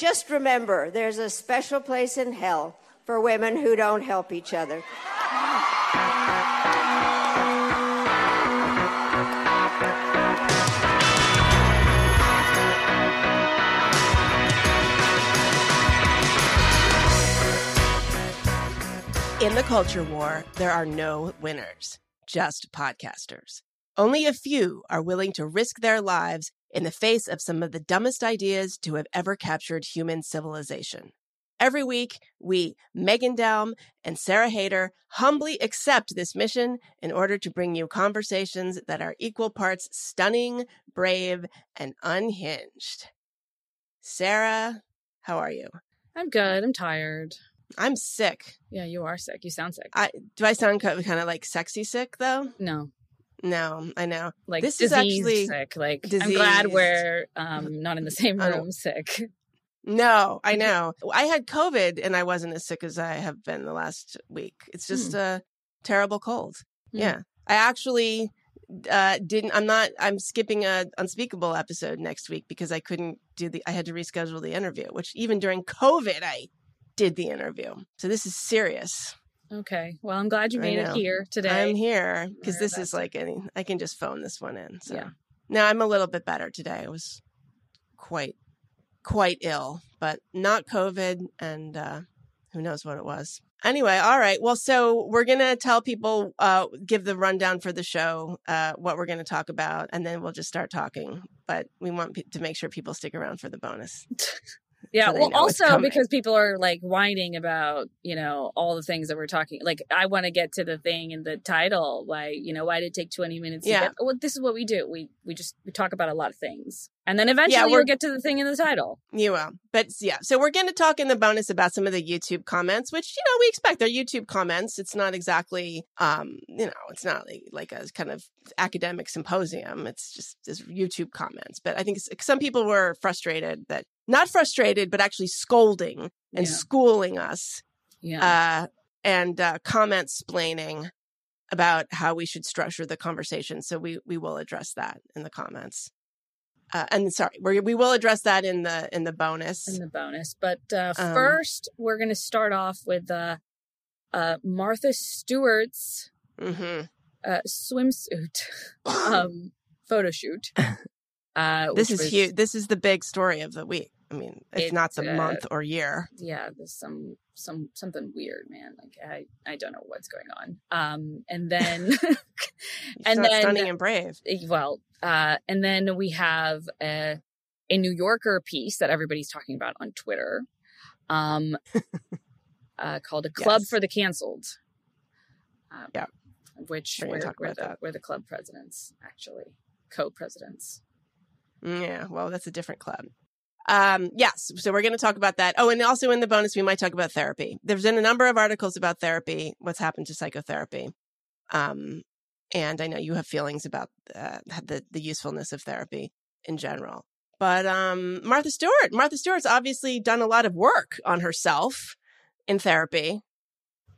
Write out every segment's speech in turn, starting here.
Just remember, there's a special place in hell for women who don't help each other. In the culture war, there are no winners, just podcasters. Only a few are willing to risk their lives in the face of some of the dumbest ideas to have ever captured human civilization. Every week, we, Megan Daum and Sarah Haider, humbly accept this mission in order to bring you conversations that are equal parts stunning, brave, and unhinged. Sarah, how are you? I'm good. I'm tired. I'm sick. Yeah, you are sick. You sound sick. I do I sound kind of like sexy sick though? no, No, I know. like This is actually sick. Like I'm glad we're um not in the same room sick. No, I know. I had COVID and I wasn't as sick as I have been the last week. It's just a terrible cold. Hmm. Yeah. I actually uh didn't I'm not I'm skipping a unspeakable episode next week because I couldn't do the I had to reschedule the interview, which even during COVID I did the interview. So this is serious. Okay. Well, I'm glad you made it here today. I'm here because this is like I can just phone this one in. So Yeah. now I'm a little bit better today. I was quite quite ill, but not COVID and uh who knows what it was. Anyway, all right. Well, so we're going to tell people uh give the rundown for the show, uh what we're going to talk about and then we'll just start talking. But we want pe- to make sure people stick around for the bonus. Yeah. so well, also because people are like whining about, you know, all the things that we're talking. Like, I want to get to the thing in the title. Why, you know, why did it take 20 minutes? Yeah. To get, well, this is what we do. We, we just, we talk about a lot of things. And then eventually Yeah, we'll get to the thing in the title. You will. But yeah, so we're going to talk in the bonus about some of the YouTube comments, which, you know, we expect they're YouTube comments. It's not exactly, um, you know, it's not like, like a kind of academic symposium. It's just this YouTube comments. But I think some people were frustrated that, not frustrated, but actually scolding and Yeah. schooling us Yeah. uh, and uh, comment splaining about how we should structure the conversation. So we we will address that in the comments. Uh, and sorry, we we will address that in the in the bonus. in the bonus. But uh, Um, first, we're going to start off with uh, uh, Martha Stewart's hmm uh, swimsuit um, photo shoot. Uh, This is was- huge. This is the big story of the week. I mean, it's, It, not the uh, month or year. Yeah, there's some some something weird, man. Like I I don't know what's going on. Um, and then and then stunning and brave. well, uh, and then we have a, a New Yorker piece that everybody's talking about on Twitter, um, uh, called "A Club Yes. for the Canceled." Um, Yeah. which We're we're, we're the that. we're the club presidents, actually, co-presidents. Mm, Yeah, well, that's a different club. Um, yes, so we're going to talk about that. Oh, and also in the bonus, we might talk about therapy. There's been a number of articles about therapy, what's happened to psychotherapy. Um, and I know you have feelings about uh, the the usefulness of therapy in general. But um, Martha Stewart, Martha Stewart's obviously done a lot of work on herself in therapy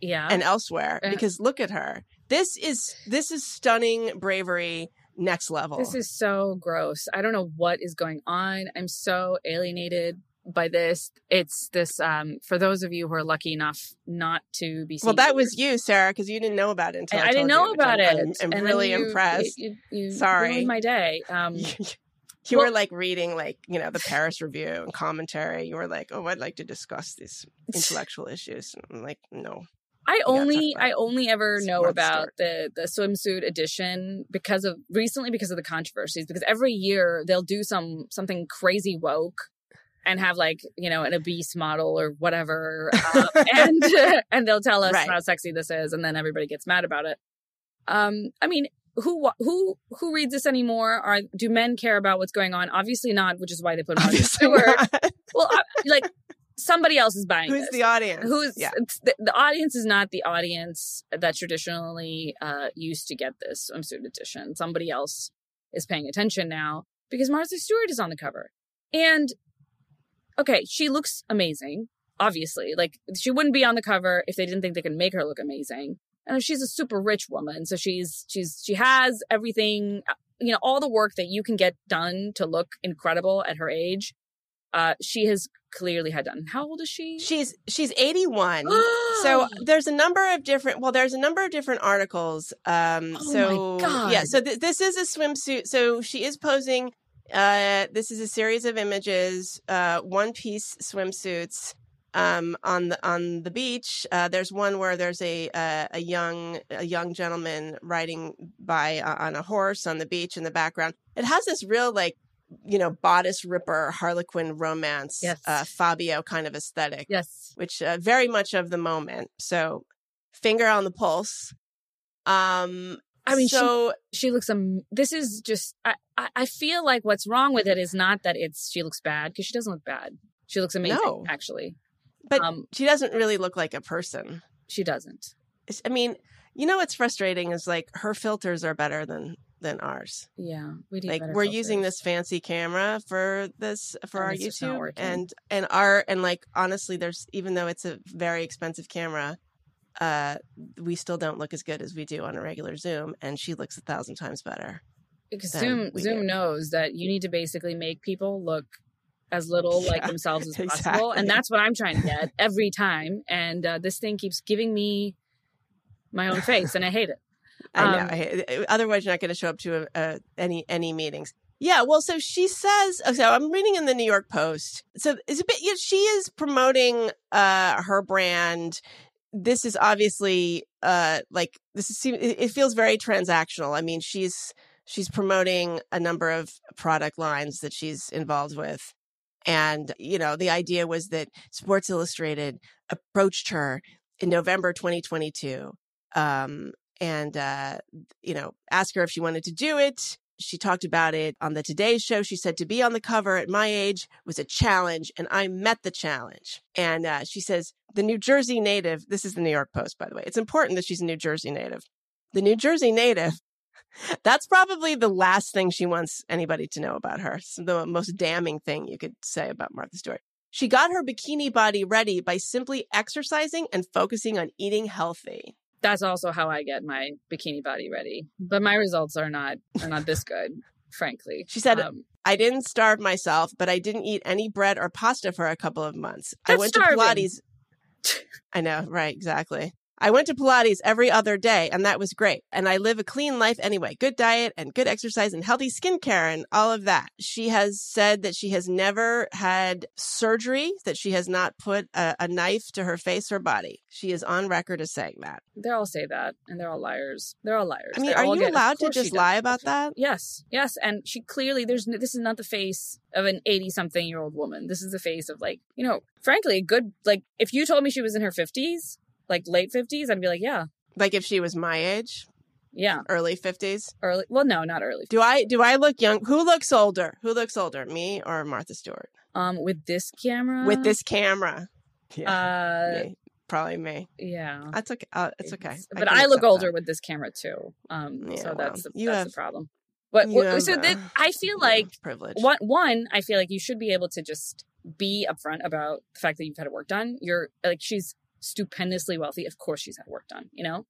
Yeah, and elsewhere Uh, because look at her. This is this is stunning bravery next level. This is so gross. I don't know what is going on. I'm so alienated by this. It's this um for those of you who are lucky enough not to be Well, that was you, Sarah, because you didn't know about it until I, I, I didn't know you, about I'm, it. I'm, I'm really you- impressed. You, you, Sorry. ruined my day. Um, you you well- were like reading like you know the Paris Review and commentary. You were like, "Oh, I'd like to discuss these intellectual issues." And I'm like, no, I only I only ever know about the the swimsuit edition because of recently because of the controversies because every year they'll do some something crazy woke and have like you know an obese model or whatever um, and and they'll tell us Right. how sexy this is and then everybody gets mad about it. Um, I mean, who who who reads this anymore? Are do men care about what's going on? Obviously not, which is why they put Martha Stewart. Well, I, like somebody else is buying Who's this the audience? who's yeah? the, the audience is not the audience that traditionally uh, used to get this swimsuit edition. Somebody else is paying attention now because Martha Stewart is on the cover. And okay, she looks amazing, obviously. Like she wouldn't be on the cover if they didn't think they could make her look amazing. And she's a super rich woman, so she's she's she has everything, uh, you know, all the work that you can get done to look incredible at her age. Uh, she has clearly had done. How old is she? She's she's 81. so there's a number of different well there's a number of different articles um Oh my so God. yeah so th- this is a swimsuit so she is posing uh this is a series of images uh one piece swimsuits um on the on the beach uh there's one where there's a uh, a young a young gentleman riding by uh, on a horse on the beach in the background it has this real like you know bodice ripper harlequin romance Yes. uh fabio kind of aesthetic yes. which uh, very much of the moment. So, finger on the pulse. Um, I mean, she- so She looks. Um, this is just. I, I. I feel like what's wrong with it is not that it's she looks bad because she doesn't look bad. She looks amazing. No. Actually, but um, she doesn't really look like a person. she doesn't. It's- I mean, you know what's frustrating is like her filters are better than than ours. Yeah, we need. like we're using this fancy camera for this for And our it's YouTube and and our and like honestly there's even though it's a very expensive camera uh we still don't look as good as we do on a regular Zoom and she looks a thousand times better. because Zoom Zoom do. knows that you need to basically make people look as little like themselves as possible, exactly. and that's what I'm trying to get every time. And uh, this thing keeps giving me my own face, and I hate it. I know. Um, I, otherwise, you're not going to show up to a, a, any any meetings. Yeah. Well, so she says. oh, So I'm reading in the New York Post. So it's a bit. You know, she is promoting uh her brand. This is obviously uh like this is. It it feels very transactional. I mean, she's she's promoting a number of product lines that she's involved with. And, you know, the idea was that Sports Illustrated approached her in November 2022 um, and, uh, you know, asked her if she wanted to do it. She talked about it on the Today Show. She said to be on the cover at my age was a challenge, and I met the challenge. And uh, she says, the New Jersey native, this is the New York Post, by the way. It's important that she's a New Jersey native. The New Jersey native that's probably the last thing she wants anybody to know about her. It's the most damning thing you could say about Martha Stewart. She got her bikini body ready by simply exercising and focusing on eating healthy. That's also how I get my bikini body ready, but my results are not are not this good, frankly. She said, Um, I didn't starve myself, but I didn't eat any bread or pasta for a couple of months. I went starving. to Pilates. I know, right, exactly. I went to Pilates every other day, and that was great. And I live a clean life anyway good diet and good exercise and healthy skincare and all of that. She has said that she has never had surgery, that she has not put a, a knife to her face or body. She is on record as saying that. they all say that, and they're all liars. They're all liars. I mean, They are you get- allowed to just lie about that? Yes, yes, and she clearly there's this is not the face of an eighty-something year old woman. This is the face of like you know, frankly, a good like if you told me she was in her fifties, like late fifties, I'd be like, yeah, Like if she was my age, yeah, early 50s. early. Well, no, not early. Do I do I look young? Who looks older? Who looks older, me or Martha Stewart? Um, with this camera, With this camera. uh, me. Probably me. yeah, That's okay. Uh, it's okay. But I, look older that. with this camera too. Um, Yeah, so well, that's the, you that's have- the problem. But you have, so that uh, I feel like privilege. one one I feel like you should be able to just be upfront about the fact that you've had work done. You're like she's stupendously wealthy. Of course she's had work done, you know?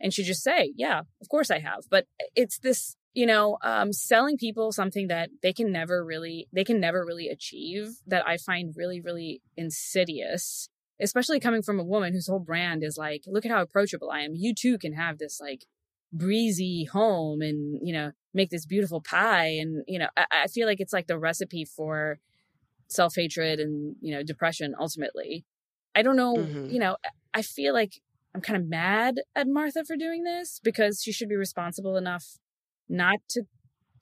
And she just say, "Yeah, of course I have." But it's this, you know, um selling people something that they can never really they can never really achieve that I find really really insidious. Especially coming from a woman whose whole brand is like, look at how approachable I am. You too can have this like breezy home and you know make this beautiful pie and you know I, I feel like it's like the recipe for self-hatred and you know depression ultimately i don't know Mhm. you know I- i feel like i'm kind of mad at martha for doing this because she should be responsible enough not to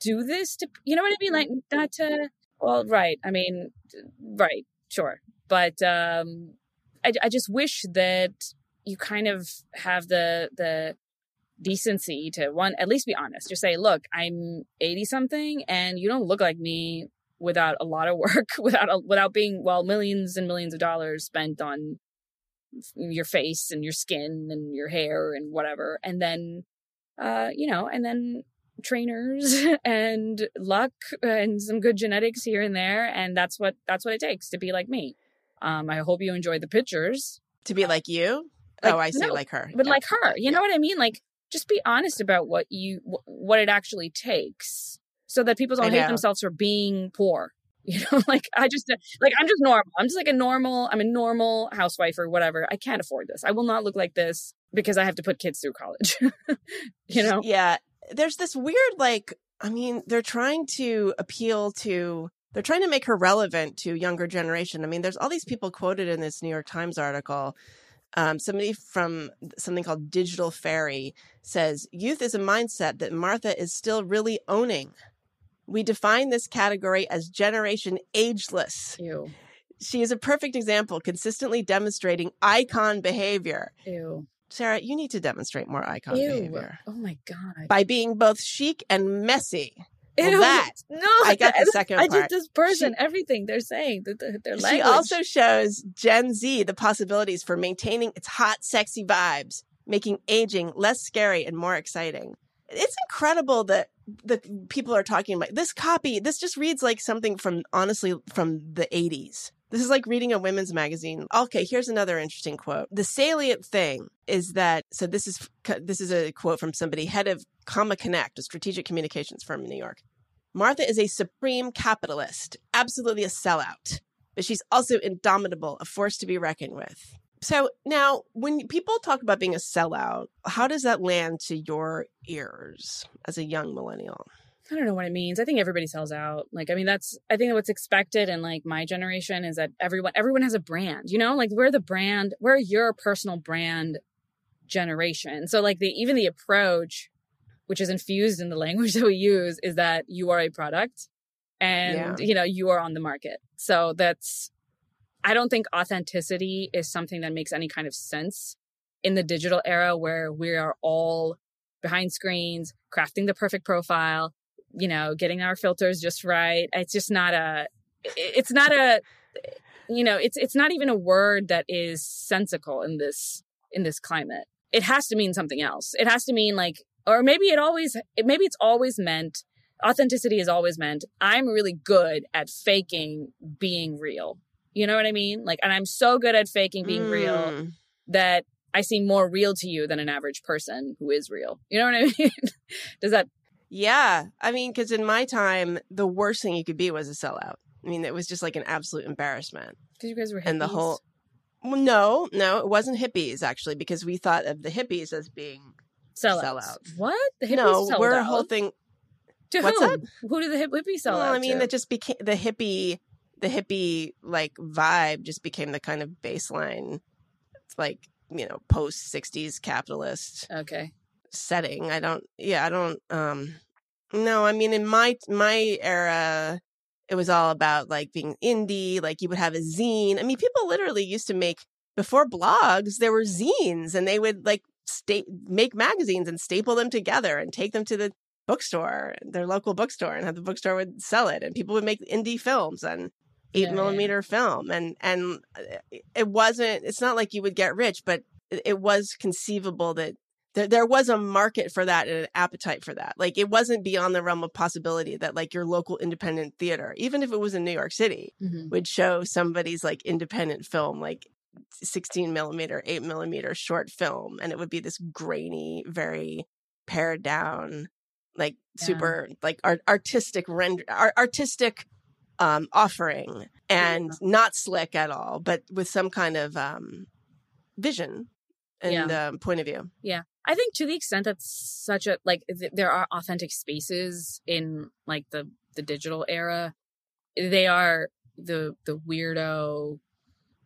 do this to you know what i mean like not to well right i mean right sure but um i, I just wish that you kind of have the the decency to one at least be honest just say look i'm 80 something and you don't look like me without a lot of work without a, without being well millions and millions of dollars spent on your face and your skin and your hair and whatever and then uh you know and then trainers and luck and some good genetics here and there and that's what that's what it takes to be like me um i hope you enjoy the pictures to be like you? Like, oh, I see. no, like her. but Yeah. like her you Yeah. know what i mean like just be honest about what you what it actually takes so that people don't hate themselves for being poor You know, like I just like I'm just normal. I'm just like a normal. I'm a normal housewife or whatever. I can't afford this. I will not look like this because I have to put kids through college. you know? Yeah. There's this weird like I mean, they're trying to appeal to they're trying to make her relevant to younger generation. I mean, there's all these people quoted in this New York Times article. Um, somebody from something called Digital Fairy says youth is a mindset that Martha is still really owning. We define this category as generation ageless. Ew. She is a perfect example, consistently demonstrating icon behavior. Ew. Sarah, you need to demonstrate more icon Ew. behavior Oh my god. by being both chic and messy. Well, Ew. that no, I got the second I part. just this person, everything they're saying, their, their language. She also shows Gen Z the possibilities for maintaining its hot, sexy vibes, making aging less scary and more exciting. It's incredible that the people are talking about this copy. This just reads like something from honestly from the 80s. This is like reading a women's magazine. Okay, here's another interesting quote. The salient thing is that so this is this is a quote from somebody head of Comma Connect, a strategic communications firm in New York. Martha is a supreme capitalist, absolutely a sellout, but she's also indomitable, a force to be reckoned with. So now, when people talk about being a sellout, how does that land to your ears as a young millennial? I don't know what it means. I think everybody sells out. Like, I mean, that's I think what's expected in like my generation is that everyone everyone has a brand. You know, like we're the brand, we're your personal brand generation. So like the even the approach, which is infused in the language that we use, is that you are a product, and you know you are on the market. So that's I don't think authenticity is something that makes any kind of sense in the digital era where we are all behind screens, crafting the perfect profile, you know, getting our filters just right. It's just not a it's not a you know, it's it's not even a word that is sensical in this in this climate. It has to mean something else. It has to mean like or maybe it always maybe it's always meant authenticity is always meant I'm really good at faking being real. You know what I mean? Like, and I'm so good at faking being real Mm. that I seem more real to you than an average person who is real. You know what I mean? Does that? Yeah. I mean, because in my time, the worst thing you could be was a sellout. I mean, it was just like an absolute embarrassment. Because you guys were hippies. And the whole. Well, no, no, it wasn't hippies actually, because we thought of the hippies as being sellouts. sellouts. What? The hippies no, we're out? a whole thing. To what's who? that? Who did the hippie hippies sell Well, I mean, to? that just became the hippie, the hippie like vibe just became the kind of baseline, like you know, post '60s capitalist okay. setting. I don't, yeah, I don't. um No, I mean, in my my era, it was all about like being indie. Like you would have a zine. I mean, people literally used to make before blogs. There were zines, and they would like state make magazines and staple them together and take them to the bookstore, their local bookstore, and have the bookstore would sell it, and people would make indie films and eight millimeter film, and and uh, it wasn't. It's not like you would get rich, but it, it was conceivable that there, there was a market for that and an appetite for that. Like it wasn't beyond the realm of possibility that like your local independent theater, even if it was in New York City, Mhm. would show somebody's like independent film, like 16 millimeter, 8 millimeter short film. And it would be this grainy, very pared down, like Yeah. super, like art- artistic render, ar- artistic um, offering and not slick at all, but with some kind of um, vision and um, point of view. Yeah. I think to the extent that such a like th- there are authentic spaces in like the the digital era, they are the the weirdo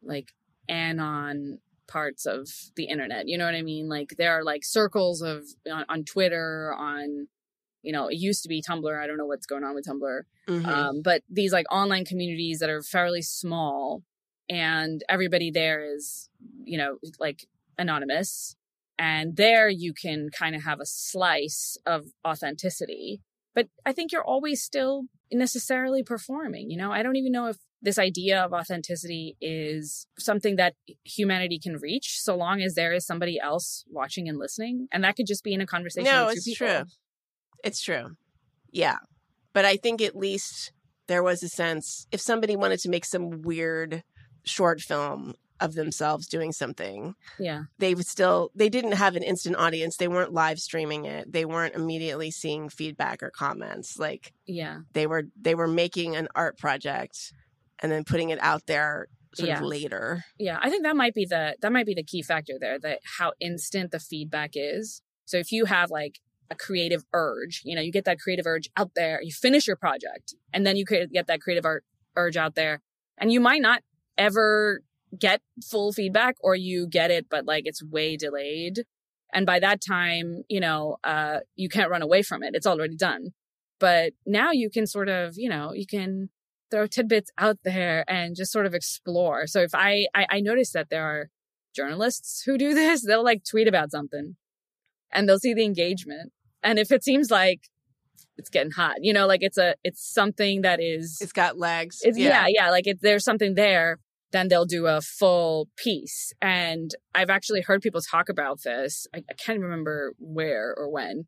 like anon parts of the internet. You know what I mean? Like there are like circles of on, on Twitter, on you know, it used to be Tumblr. I don't know what's going on with Tumblr. Mhm. Um, but these like online communities that are fairly small and everybody there is, you know, like anonymous. And there you can kind of have a slice of authenticity. But I think you're always still necessarily performing. You know, I don't even know if this idea of authenticity is something that humanity can reach so long as there is somebody else watching and listening. And that could just be in a conversation. No, with it's people. true. It's true. Yeah. But I think at least there was a sense if somebody wanted to make some weird short film of themselves doing something Yeah. they would still they didn't have an instant audience they weren't live streaming it they weren't immediately seeing feedback or comments like Yeah. they were they were making an art project and then putting it out there sort Yeah. of later Yeah, I think that might be the that might be the key factor there that how instant the feedback is. So if you have like a creative urge, you know, you get that creative urge out there, you finish your project, and then you get that creative art urge out there, and you might not ever get full feedback or you get it but like it's way delayed. And by that time, you know, uh you can't run away from it. It's already done. But now you can sort of, you know, you can throw tidbits out there and just sort of explore. So if I, I I notice that there are journalists who do this, they'll like tweet about something and they'll see the engagement. And if it seems like it's getting hot, you know, like it's a it's something that is it's got legs it's yeah, yeah, like if there's something there, then they'll do a full piece. And I've actually heard people talk about this. I, I can't remember where or when,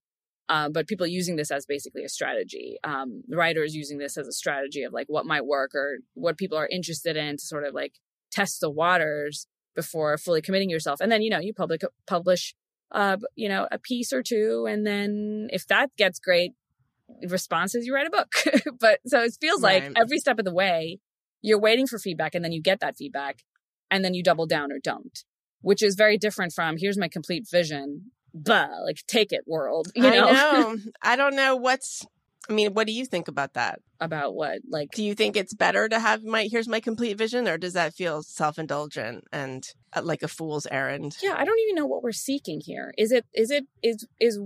um, but people using this as basically a strategy. Um, writers using this as a strategy of like what might work or what people are interested in to sort of like test the waters before fully committing yourself. And then you know you public publish, uh, you know, a piece or two, and then if that gets great responses, you write a book. but so it feels like every step of the way you're waiting for feedback and then you get that feedback and then you double down or don't which is very different from here's my complete vision blah like take it world you know, i know. I don't know what's i mean what do you think about that? About what? Like do you think it's better to have my here's my complete vision or does that feel self-indulgent and uh, like a fool's errand? Yeah i don't even know what we're seeking here. Is it is it is is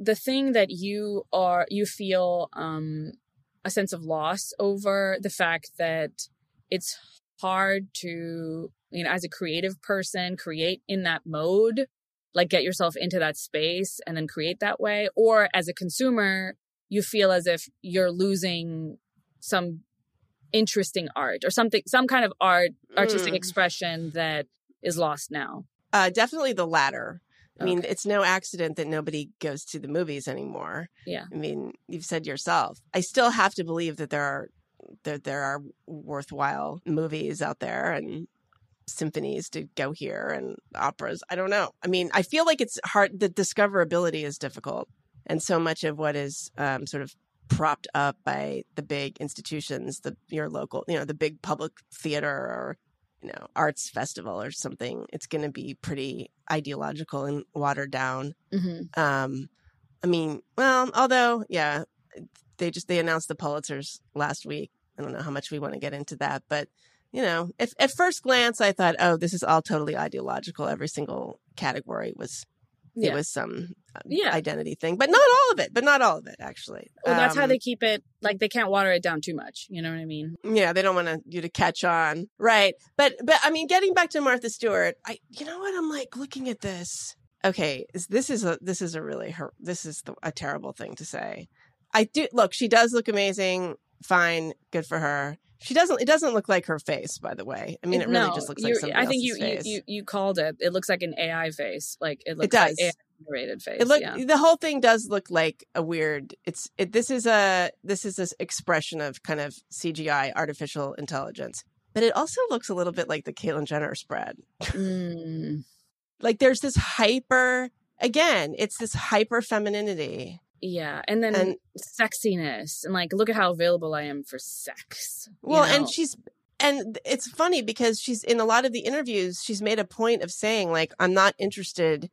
the thing that you are you feel um a sense of loss over the fact that it's hard to you know as a creative person create in that mode like get yourself into that space and then create that way? Or as a consumer you feel as if you're losing some interesting art or something some kind of art artistic Mm. expression that is lost now uh definitely the latter I mean, it's no accident that nobody goes to the movies anymore. Yeah. I mean, you've said yourself. I still have to believe that there are that there are worthwhile movies out there and symphonies to go hear and operas. I don't know. I mean, I feel like it's hard. The discoverability is difficult, and so much of what is um, sort of propped up by the big institutions, the your local, you know, the big public theater or you know arts festival or something. It's going to be pretty ideological and watered down. mm-hmm. Um, I mean, well, although, yeah, they just they announced the Pulitzers last week. I don't know how much we want to get into that, but you know, if, at first glance, I thought, oh, this is all totally ideological. Every single category was yeah it was some Yeah. identity thing, but not all of it. But not all of it, actually. well that's how Um, they keep it like they can't water it down too much you know what i mean Yeah, they don't want to, you to catch on, right? But but I mean, getting back to Martha Stewart, I you know what I'm like looking at this. Okay, is- this is a this is a really her this is the, a terrible thing to say. I do look. She does look amazing. Fine, good for her. She doesn't. It doesn't look like her face, by the way. I mean, it really no, just looks like somebody i think you, you you you called it it looks like an ai face like it looks does. like ai generated face it look yeah. the whole thing does look like a weird it's it this is a this is this expression of kind of cgi artificial intelligence but it also looks a little bit like the caitlyn jenner spread Mm, like there's this hyper again it's this hyper femininity yeah and then And- sexiness and like look at how available i am for sex you well know? and she's and it's funny because she's in a lot of the interviews she's made a point of saying like i'm not interested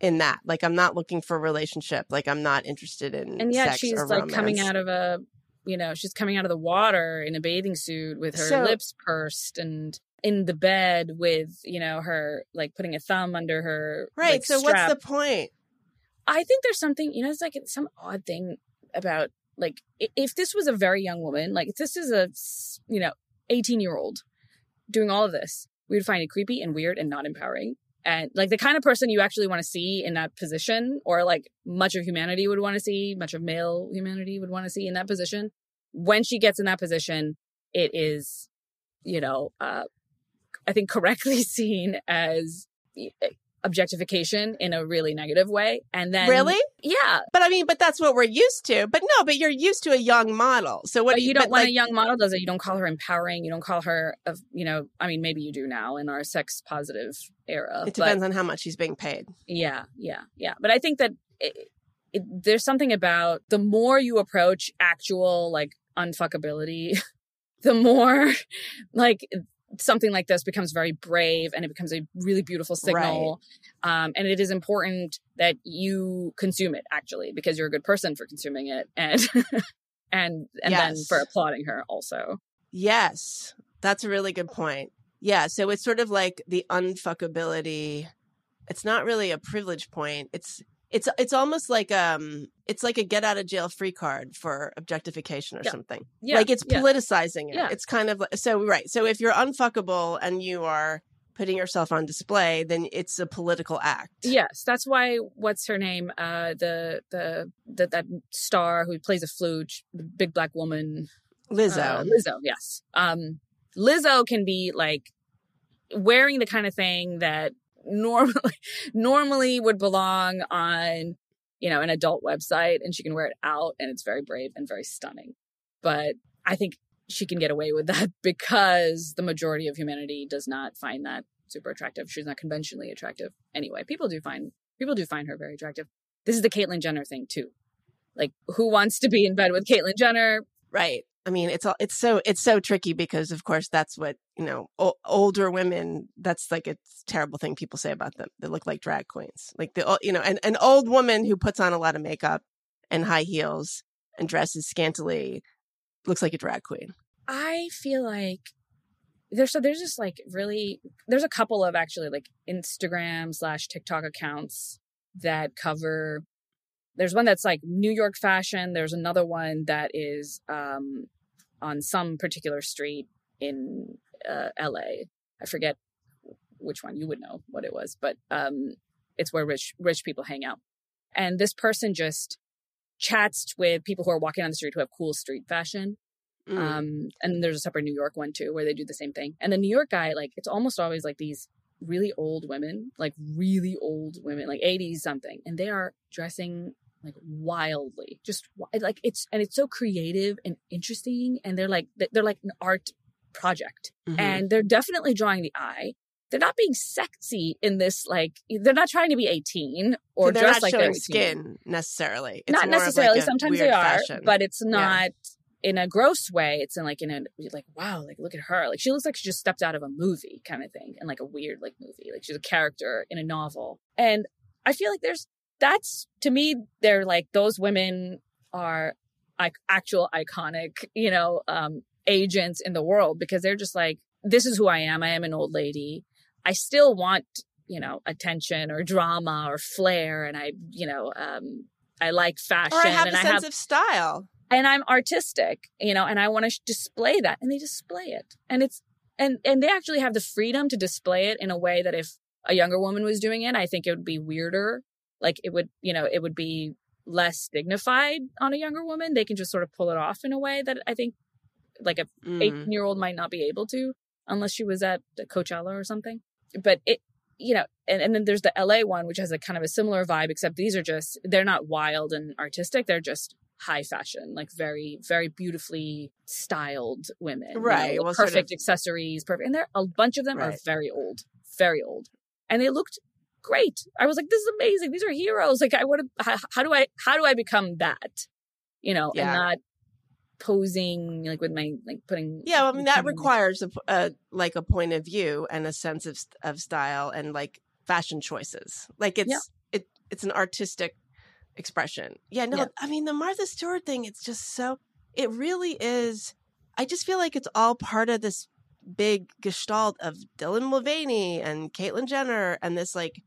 in that like i'm not looking for a relationship like i'm not interested in and yet she's like coming out of a you know she's coming out of the water in a bathing suit with her So- lips pursed and in the bed with you know her like putting a thumb under her right like, so strap. what's the point I think there's something, you know, it's like some odd thing about like if this was a very young woman, like if this is a, you know 18 year old doing all of this, we would find it creepy and weird and not empowering. And like the kind of person you actually want to see in that position, or like much of humanity would want to see, much of male humanity would want to see in that position. When she gets in that position, it is, you know, uh, I think correctly seen as objectification in a really negative way. And then Really? Yeah. But I mean, but that's what we're used to. But no, but you're used to a young model. So what But do you don't but when like, a young model does it, you don't call her empowering. You don't call her of you know, I mean maybe you do now in our sex positive era. It but- depends on how much she's being paid. Yeah, yeah, yeah. But I think that it, it, there's something about the more you approach actual like unfuckability, the more like something like this becomes very brave and it becomes a really beautiful signal. Um, and it is important that you consume it actually because you're a good person for consuming it and and and then for applauding her also. Yes, that's a really good point. Yeah, so it's sort of like the unfuckability. It's not really a privilege point. It's it's it's almost like um it's like a get out of jail free card for objectification or Yeah. something. Yeah, like it's yeah. politicizing it. Yeah. It's kind of like so right. So if you're unfuckable and you are putting yourself on display, then it's a political act. Yes, that's why. What's her name? Uh, the the the that star who plays a flute, big black woman, Lizzo. Uh, Lizzo, yes. Um, Lizzo can be like wearing the kind of thing that normally normally would belong on you know an adult website, and she can wear it out, and it's very brave and very stunning. But I think she can get away with that because the majority of humanity does not find that super attractive. She's not conventionally attractive anyway. People do find people do find her very attractive. This is the Caitlyn Jenner thing too. Like, who wants to be in bed with Caitlyn Jenner? Right. I mean, it's all it's so it's so tricky because, of course, that's what you know. O- older women, that's like a terrible thing people say about them. They look like drag queens, like the you know, an an old woman who puts on a lot of makeup and high heels and dresses scantily looks like a drag queen. I feel like there's so there's just like really there's a couple of actually like Instagram slash TikTok accounts that cover. There's one that's like New York fashion. There's another one that is um, on some particular street in uh, LA. I forget which one. You would know what it was, but um, it's where rich rich people hang out. And this person just chats with people who are walking on the street who have cool street fashion Mm. um, and there's a separate New York one too, where they do the same thing. And the New York guy, like, it's almost always like these really old women, like really old women, like 80s something, and they are dressing like wildly, just like it's, and it's so creative and interesting. And they're like, they're like an art project, Mhm. and they're definitely drawing the eye. They're not being sexy in this, like, they're not trying to be 18 or So they're like 18 skin necessarily. It's not of like necessarily sometimes they are fashion. but it's Yeah. not in a gross way it's in like in a like wow like look at her like she looks like she just stepped out of a movie kind of thing and like a weird like movie like she's a character in a novel and i feel like there's that's to me they're like those women are like actual iconic you know um agents in the world because they're just like this is who i am i am an old lady i still want you know attention or drama or flair and i you know um I like fashion or I have and a I sense have of style. and I'm artistic, you know, and I want to sh- display that and they display it. And it's and and they actually have the freedom to display it in a way that if a younger woman was doing it, I think it would be weirder. Like it would, you know, it would be less dignified on a younger woman. They can just sort of pull it off in a way that I think like a Mm. 18 year old might not be able to unless she was at Coachella or something. But it, you know, and, and then there's the LA one, which has a kind of a similar vibe, except these are just, they're not wild and artistic. They're just high fashion, like very, very beautifully styled women. you know, Right, with sort perfect of- accessories, perfect. And there, a bunch of them are very old, very old. And they looked great. I was like, this is amazing. These are heroes. Like I want to, how, how do I, how do I become that? You know, Yeah. and not posing like with my, like putting. Yeah, well, I mean that requires a, like a point of view and a sense of of style and like fashion choices. Like it's Yeah. it it's an artistic expression. Yeah, no, Yeah. I mean the Martha Stewart thing. It's just so it really is. I just feel like it's all part of this big gestalt of Dylan Mulvaney and Caitlyn Jenner and this like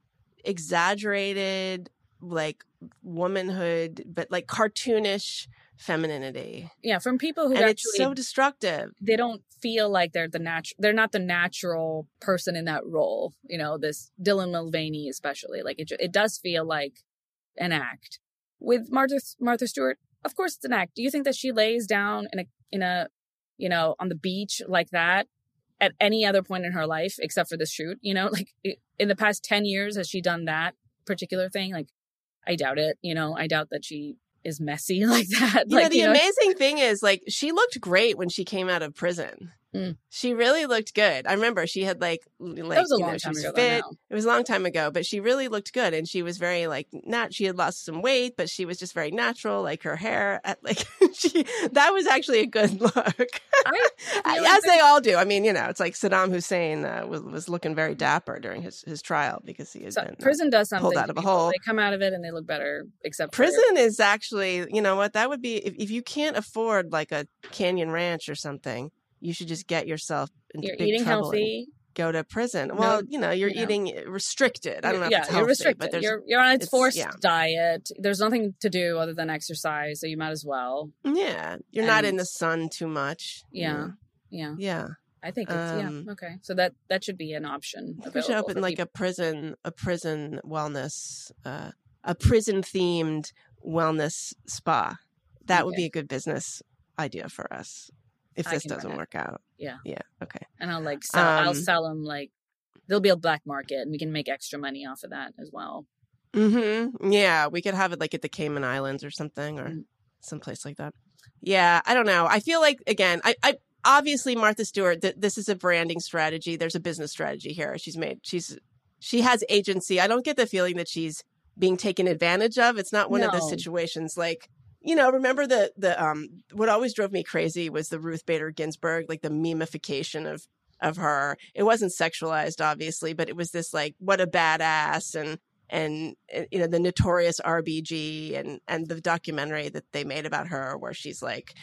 exaggerated like womanhood, but like cartoonish femininity, Yeah, from people who and actually it's so destructive. they don't feel like they're the natural they're not the natural person in that role you know this dylan mulvaney especially. Like it, it does feel like an act. With martha martha stewart of course it's an act. Do you think that she lays down in a in a you know on the beach like that at any other point in her life except for this shoot. You know, like in the past 10 years, has she done that particular thing? Like, I doubt it. You know, I doubt that she is messy like that. You like, know, the you know, amazing thing is, like, she looked great when she came out of prison. Mm. She really looked good. I remember she had like, like that was a you long know, she time was ago. fit. It was a long time ago, but she really looked good, and she was very like not. She had lost some weight, but she was just very natural. Like her hair, at, like she that was actually a good look, I as they all do. I mean, you know, it's like Saddam Hussein uh, was was looking very dapper during his his trial because he had So been uh, prison does something. pulled out of a hole. They come out of it and they look better. Except for- Prison is actually, you know what, that would be if, if you can't afford like a Canyon Ranch or something, you should just get yourself into you're big eating trouble healthy. go to prison. Well, you know, you're you know. eating restricted. I don't know yeah, you're restricted. You're you're on a it's- forced yeah. diet. There's nothing to do other than exercise, so you might as well. yeah, you're not in the sun too much. you Yeah. Yeah, Yeah. I think it's Um, yeah okay. So that that should be an option. We should open like people. a prison a prison wellness uh a prison themed wellness spa. That would be a good business idea for us if this doesn't work out. Yeah. Yeah. Okay. and I'll like sell. I'll Um, sell them like there'll be a black market, and we can make extra money off of that as well. Mm-hmm. Yeah, we could have it like at the Cayman Islands or something, or Mm. someplace like that. Yeah, I don't know. I feel like again, I, I obviously Martha Stewart. Th- this is a branding strategy. There's a business strategy here. She's made. She's she has agency. I don't get the feeling that she's being taken advantage of. It's not one of those situations like. You know, remember the the um what always drove me crazy was the Ruth Bader Ginsburg, like the memification of of her. It wasn't sexualized, obviously, but it was this like what a badass and and uh, you know the notorious RBG and and the documentary that they made about her where she's like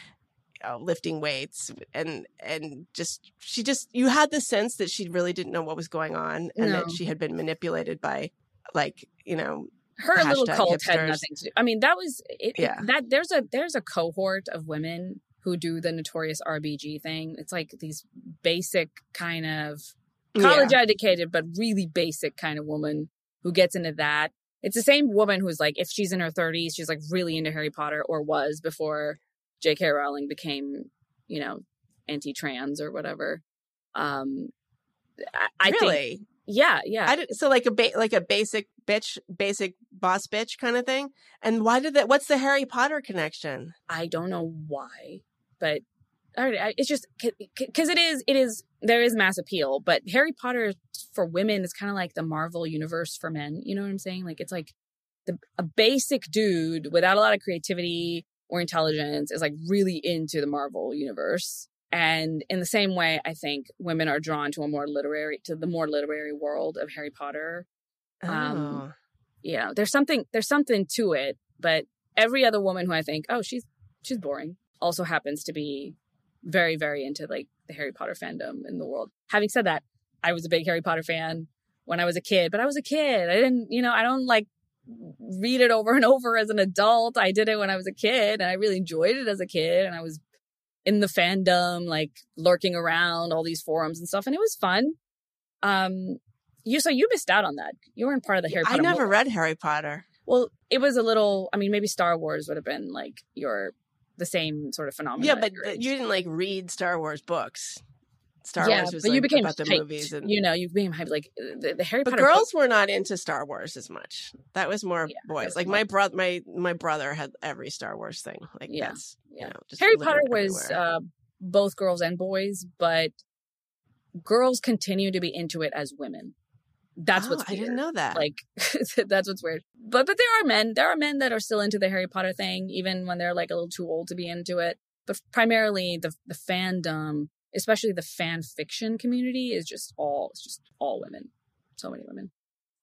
you know, lifting weights and and just she just you had the sense that she really didn't know what was going on and that she had been manipulated by like you know Her little Hashtag cult had nothing to do. I mean, that was it, it- Yeah. that there's a there's a cohort of women who do the notorious RBG thing. It's like these basic kind of college educated but really basic kind of woman who gets into that. It's the same woman who's like, if she's in her 30s, she's like really into Harry Potter or was before J.K. Rowling became, you know, anti-trans or whatever. Um, I, I think, really yeah, yeah. I so like a ba- like a basic bitch basic boss bitch kind of thing and why did that what's the Harry Potter connection I don't know why, but all right, I- it's just because it is, it is, there is mass appeal, but Harry Potter for women is kind of like the Marvel universe for men. You know what I'm saying? Like it's like the a basic dude without a lot of creativity or intelligence is like really into the Marvel universe. And in the same way, I think women are drawn to a more literary, to the more literary world of Harry Potter. Um, oh You know, there's something, there's something to it, but every other woman who I think, oh, she's, she's boring, also happens to be very, very into like the Harry Potter fandom in the world. Having said that, I was a big Harry Potter fan when I was a kid, but I was a kid. I didn't, you know, I don't like read it over and over as an adult. I did it when I was a kid and I really enjoyed it as a kid and I was in the fandom, like lurking around all these forums and stuff. And it was fun. Um, you, so you missed out on that. You weren't part of the Harry Potter. I never movement. read Harry Potter Well, it was a little. I mean, maybe Star Wars would have been like your the same sort of phenomenon. yeah but your th- age. you didn't like read Star Wars books Star yeah, Wars was but like you became about the movies and you know, you became hyped. Like the, the Harry but Potter. girls were not into Star Wars as much. That was more Yeah, boys. Like more- my brother, my my brother had every Star Wars thing. Like Yeah, that's yeah. you know, just Harry Potter was uh, both girls and boys, but girls continue to be into it as women. That's Oh, what's I didn't know that. Like that's what's weird. But but there are men. There are men that are still into the Harry Potter thing, even when they're like a little too old to be into it. But primarily the the fandom, especially the fan fiction community, is just all it's just all women. So many women.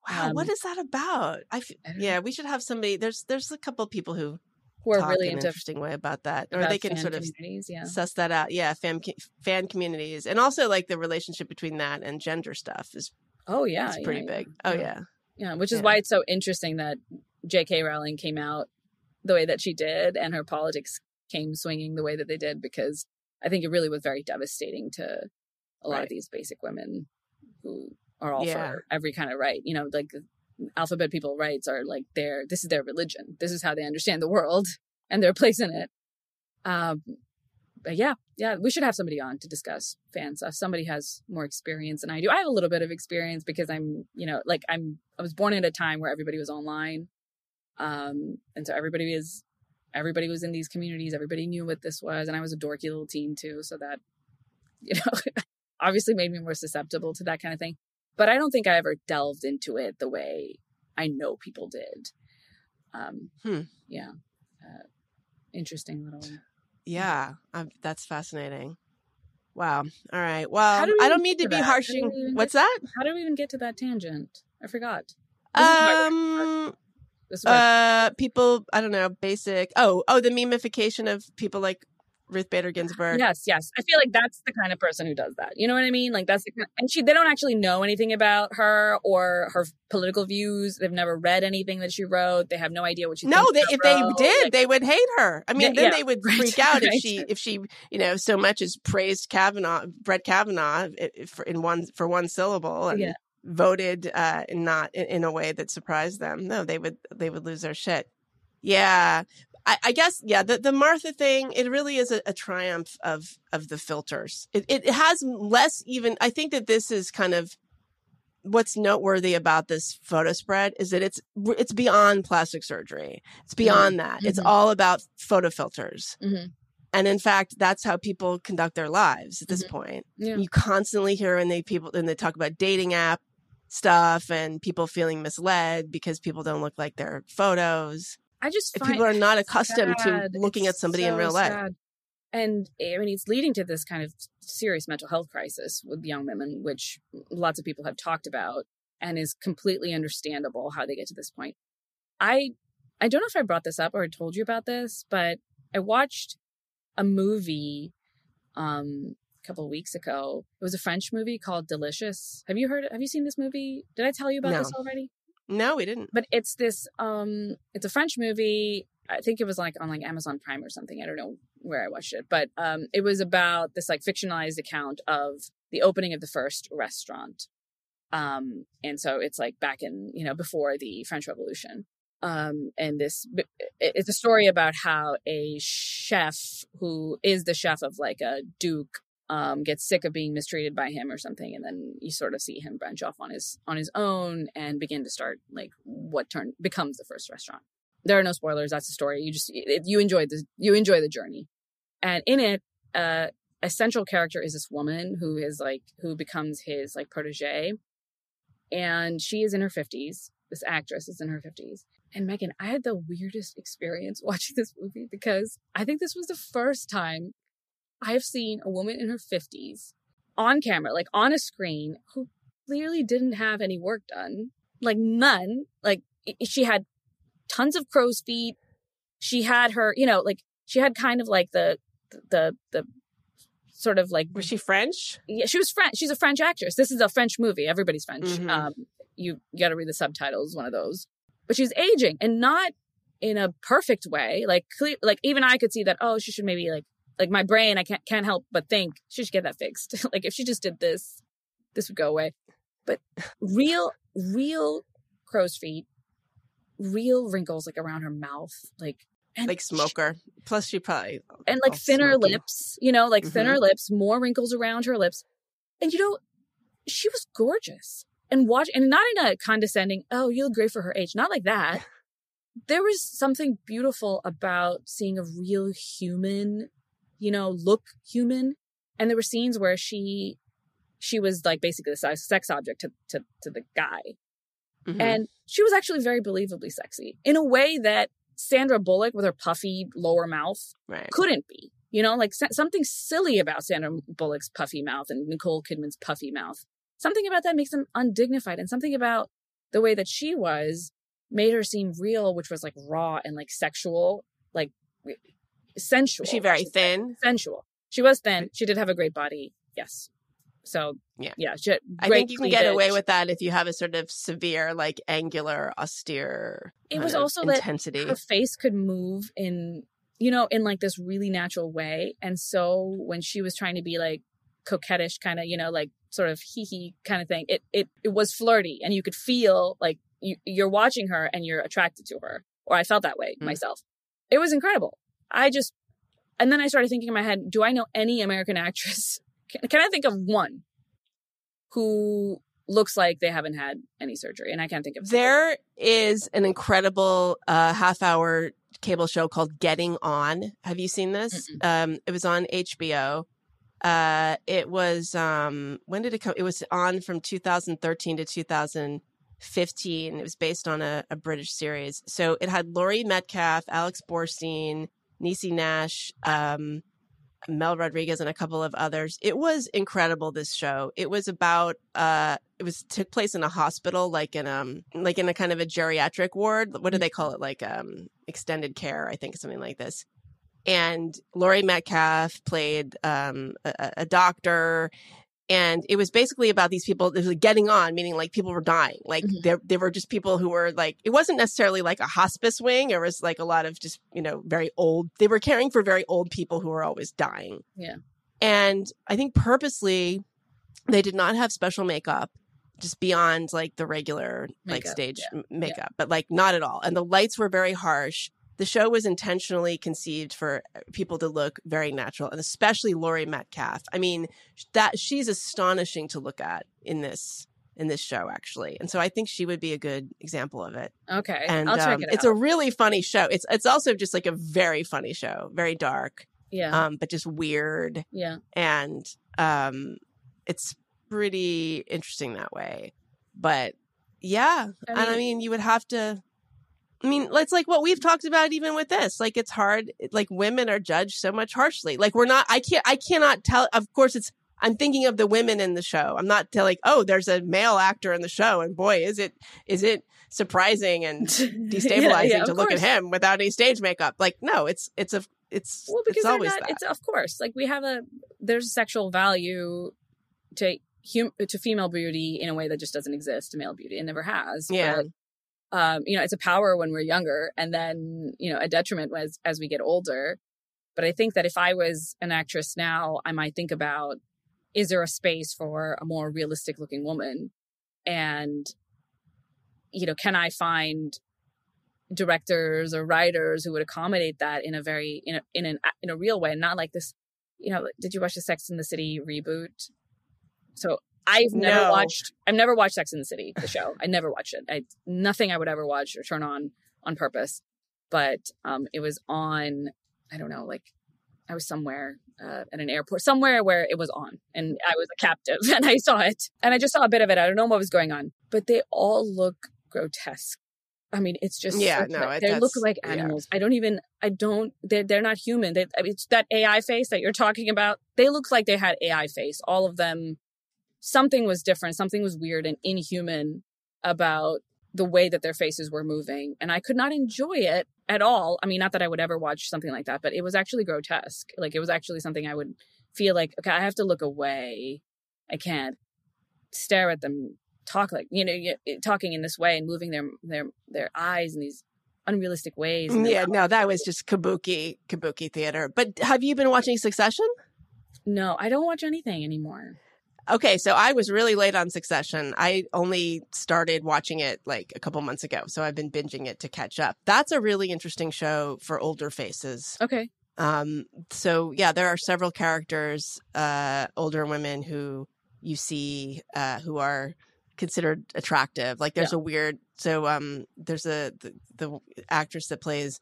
wow, what um, is that about? I, f- I yeah, we should have somebody. There's there's a couple of people who Who are really in an interesting way about that, or they can sort of. Yeah. suss that out. Yeah, fan fan communities, and also like the relationship between that and gender stuff is Oh yeah, yeah, pretty yeah. big. Oh yeah, Yeah, which is why it's so interesting that J.K. Rowling came out the way that she did, and her politics came swinging the way that they did, because I think it really was very devastating to a lot of these basic women who are all Yeah. for every kind of right. You know, like alphabet people rights are like their this is their religion. This is how they understand the world and their place in it. Um, but yeah, yeah, we should have somebody on to discuss fan stuff. Somebody has more experience than I do. I have a little bit of experience because I'm, you know, like I'm, I was born at a time where everybody was online. Um, and so everybody is, everybody was in these communities. Everybody knew what this was. And I was a dorky little teen too. So that, you know, obviously made me more susceptible to that kind of thing. But I don't think I ever delved into it the way I know people did. Um, Hmm. Yeah. Uh, interesting little. Yeah, um, that's fascinating. Wow. All right. Well, do we I don't mean to be that? Harshing. What's that? How did we even get to that tangent? I forgot. This Um, uh, people. I don't know. Basic. Oh, oh, the memification of people like Ruth Bader Ginsburg. yes, yes. I feel like that's the kind of person who does that. You know what I mean? Like that's the kind and she they don't actually know anything about her or her political views. They've never read anything that she wrote. They have no idea what she. No, they, if they did, Like, they would hate her. I mean, then yeah, they would right, freak out if right. she, if she, you know, so much as praised Kavanaugh, Brett Kavanaugh, for in one for one syllable, and Yeah. Voted uh, not in, in a way that surprised them. No, they would they would lose their shit. Yeah, I, I guess yeah. The the Martha thing, it really is a, a triumph of of the filters. It it has less even. I think that this is kind of what's noteworthy about this photo spread is that it's it's beyond plastic surgery. It's beyond that. It's Mhm. all about photo filters. Mhm. And in fact, that's how people conduct their lives at this Mhm. point. Yeah. You constantly hear when they people and they talk about dating app stuff and people feeling misled because people don't look like their photos. I just people are not accustomed sad. to looking It's at somebody in real life. sad. And I mean, it's leading to this kind of serious mental health crisis with young women, which lots of people have talked about, and is completely understandable how they get to this point. I I don't know if I brought this up or told you about this, but I watched a movie um couple of weeks ago. It was a French movie called Delicious. Have you heard have you seen this movie? Did I tell you about No. this already? No, we didn't. but it's this um it's a french movie i think it was like on like amazon prime or something i don't know where i watched it but um it was about this like fictionalized account of the opening of the first restaurant um and so it's like back in you know before the french revolution um and this it's a story about how a chef who is the chef of like a duke um, gets sick of being mistreated by him or something, and then you sort of see him branch off on his on his own and begin to start like what turn becomes the first restaurant. There are no spoilers. That's the story. You just it, you enjoy the you enjoy the journey, and in it, uh, a central character is this woman who is like who becomes his like protege, and she is in her fifties. This actress is in her fifties. And Meghan, I had the weirdest experience watching this movie because I think this was the first time I've seen a woman in her 50s on camera, like on a screen, who clearly didn't have any work done. Like none. Like she had tons of crow's feet. She had her, you know, like she had kind of like the, the, the sort of like, Was she French? yeah, she was French. She's a French actress. This is a French movie. Everybody's French. Mhm. Um, you, you got to read the subtitles, one of those. But she's aging and not in a perfect way. Like, clear, like even I could see that. Oh, she should maybe like, like my brain. I can't can't help but think she should get that fixed. like if she just did this, this would go away. But real, real crow's feet, real wrinkles like around her mouth, like and Like smoker. Plus, she probably and like thinner smoky. lips, you know, like Mhm. thinner lips, more wrinkles around her lips. And you know, she was gorgeous. And watch and not in a condescending, oh, you look great for her age. Not like that. There was something beautiful about seeing a real human, you know, look human. And there were scenes where she she was like basically a sex sex object to to, to the guy. Mhm. And she was actually very believably sexy in a way that Sandra Bullock with her puffy lower mouth right. couldn't be. You know, like something silly about Sandra Bullock's puffy mouth and Nicole Kidman's puffy mouth. Something about that makes them undignified, and something about the way that she was made her seem real, which was like raw and like sexual, like sensual. She very thin? sensual. She was thin. She did have a great body. Yes. So Yeah. yeah. She I think you can get away with that if you have a sort of severe, like angular, austere. It was also intensity. her face could move in you know in like this really natural way and so when she was trying to be like coquettish kind of you know like sort of hee hee kind of thing it it it was flirty and you could feel like you you're watching her and you're attracted to her or I felt that way Mm. myself it was incredible I just And then I started thinking in my head, do I know any American actress? Can, can I think of one who looks like they haven't had any surgery? And I can't think of. There is an incredible uh, half hour cable show called Getting On. Have you seen this? Um, it was on HBO. Uh, it was um, when did it come? It was on from 2013 to 2015. It was based on a, a British series. So it had Laurie Metcalf, Alex Borstein, Niecy Nash, um, Mel Rodriguez, and a couple of others. It was incredible. This show. It was about. Uh, it was took place in a hospital, like in um, like in a kind of a geriatric ward. What do they call it? Like um, extended care, I think, something like this. And Laurie Metcalf played um, a, a doctor, and it was basically about these people was like getting on, meaning like people were dying. Like Mhm. there, there were just people who were like, it wasn't necessarily like a hospice wing. It was like a lot of just you know very old. They were caring for very old people who were always dying. Yeah. And I think purposely, they did not have special makeup just beyond like the regular like stage yeah, m- makeup, but like not at all. And the lights were very harsh. The show was intentionally conceived for uh, people to look very natural, and especially Laurie Metcalf. I mean, that she's astonishing to look at in this in this show, actually. And so I think she would be a good example of it. Okay, And I'll check um, it it's a really funny show. It's it's also just like a very funny show, very dark, yeah, um, but just weird yeah. and um it's pretty interesting that way but yeah I and i mean- mean you would have to i mean it's like what we've talked about even with this like it's hard like women are judged so much harshly like we're not i can't i cannot tell of course it's i'm thinking of the women in the show i'm not like, oh there's a male actor in the show and boy is it is it surprising and destabilizing Yeah, yeah, to look at him without any stage makeup like no it's it's a it's Well, because it's always not. that. It's of course like we have a there's a sexual value to hum, to female beauty in a way that just doesn't exist to male beauty. It never has. yeah But, um, you know, it's a power when we're younger, and then you know a detriment as as we get older. But I think that if I was an actress now, I might think about is there a space for a more realistic looking woman, and you know, can I find directors or writers who would accommodate that in a very in a in an in a real way, not like this. You know, did you watch the Sex in the City reboot? So I've never No. watched. I've never watched Sex in the City, the show. I never watched it. I nothing I would ever watch or turn on on purpose. But um, it was on. I don't know, like I was somewhere uh, at an airport, somewhere where it was on, and I was a captive, and I saw it, and I just saw a bit of it. I don't know what was going on, but they all look grotesque. I mean, it's just Yeah, so no, it- they look like yeah. animals. I don't even. I don't. They're they're not human. They, I mean, it's that AI face that you're talking about. They look like they had AI face. All of them. Something was different. Something was weird and inhuman about the way that their faces were moving, and I could not enjoy it at all. I mean, not that I would ever watch something like that, but it was actually grotesque. Like it was actually something I would feel like, okay, I have to look away. I can't stare at them talk like you know talking in this way and moving their their their eyes in these unrealistic ways. Mm, yeah, no, that was just kabuki kabuki theater. But have you been watching Succession? no. I don't watch anything anymore. Okay, so I was really late on Succession. I only started watching it like a couple months ago, so I've been binging it to catch up. That's a really interesting show for older faces. Okay, Um, so yeah, there are several characters, uh, older women who you see uh, who are considered attractive. Like there's a weird. So um, there's a the, the actress that plays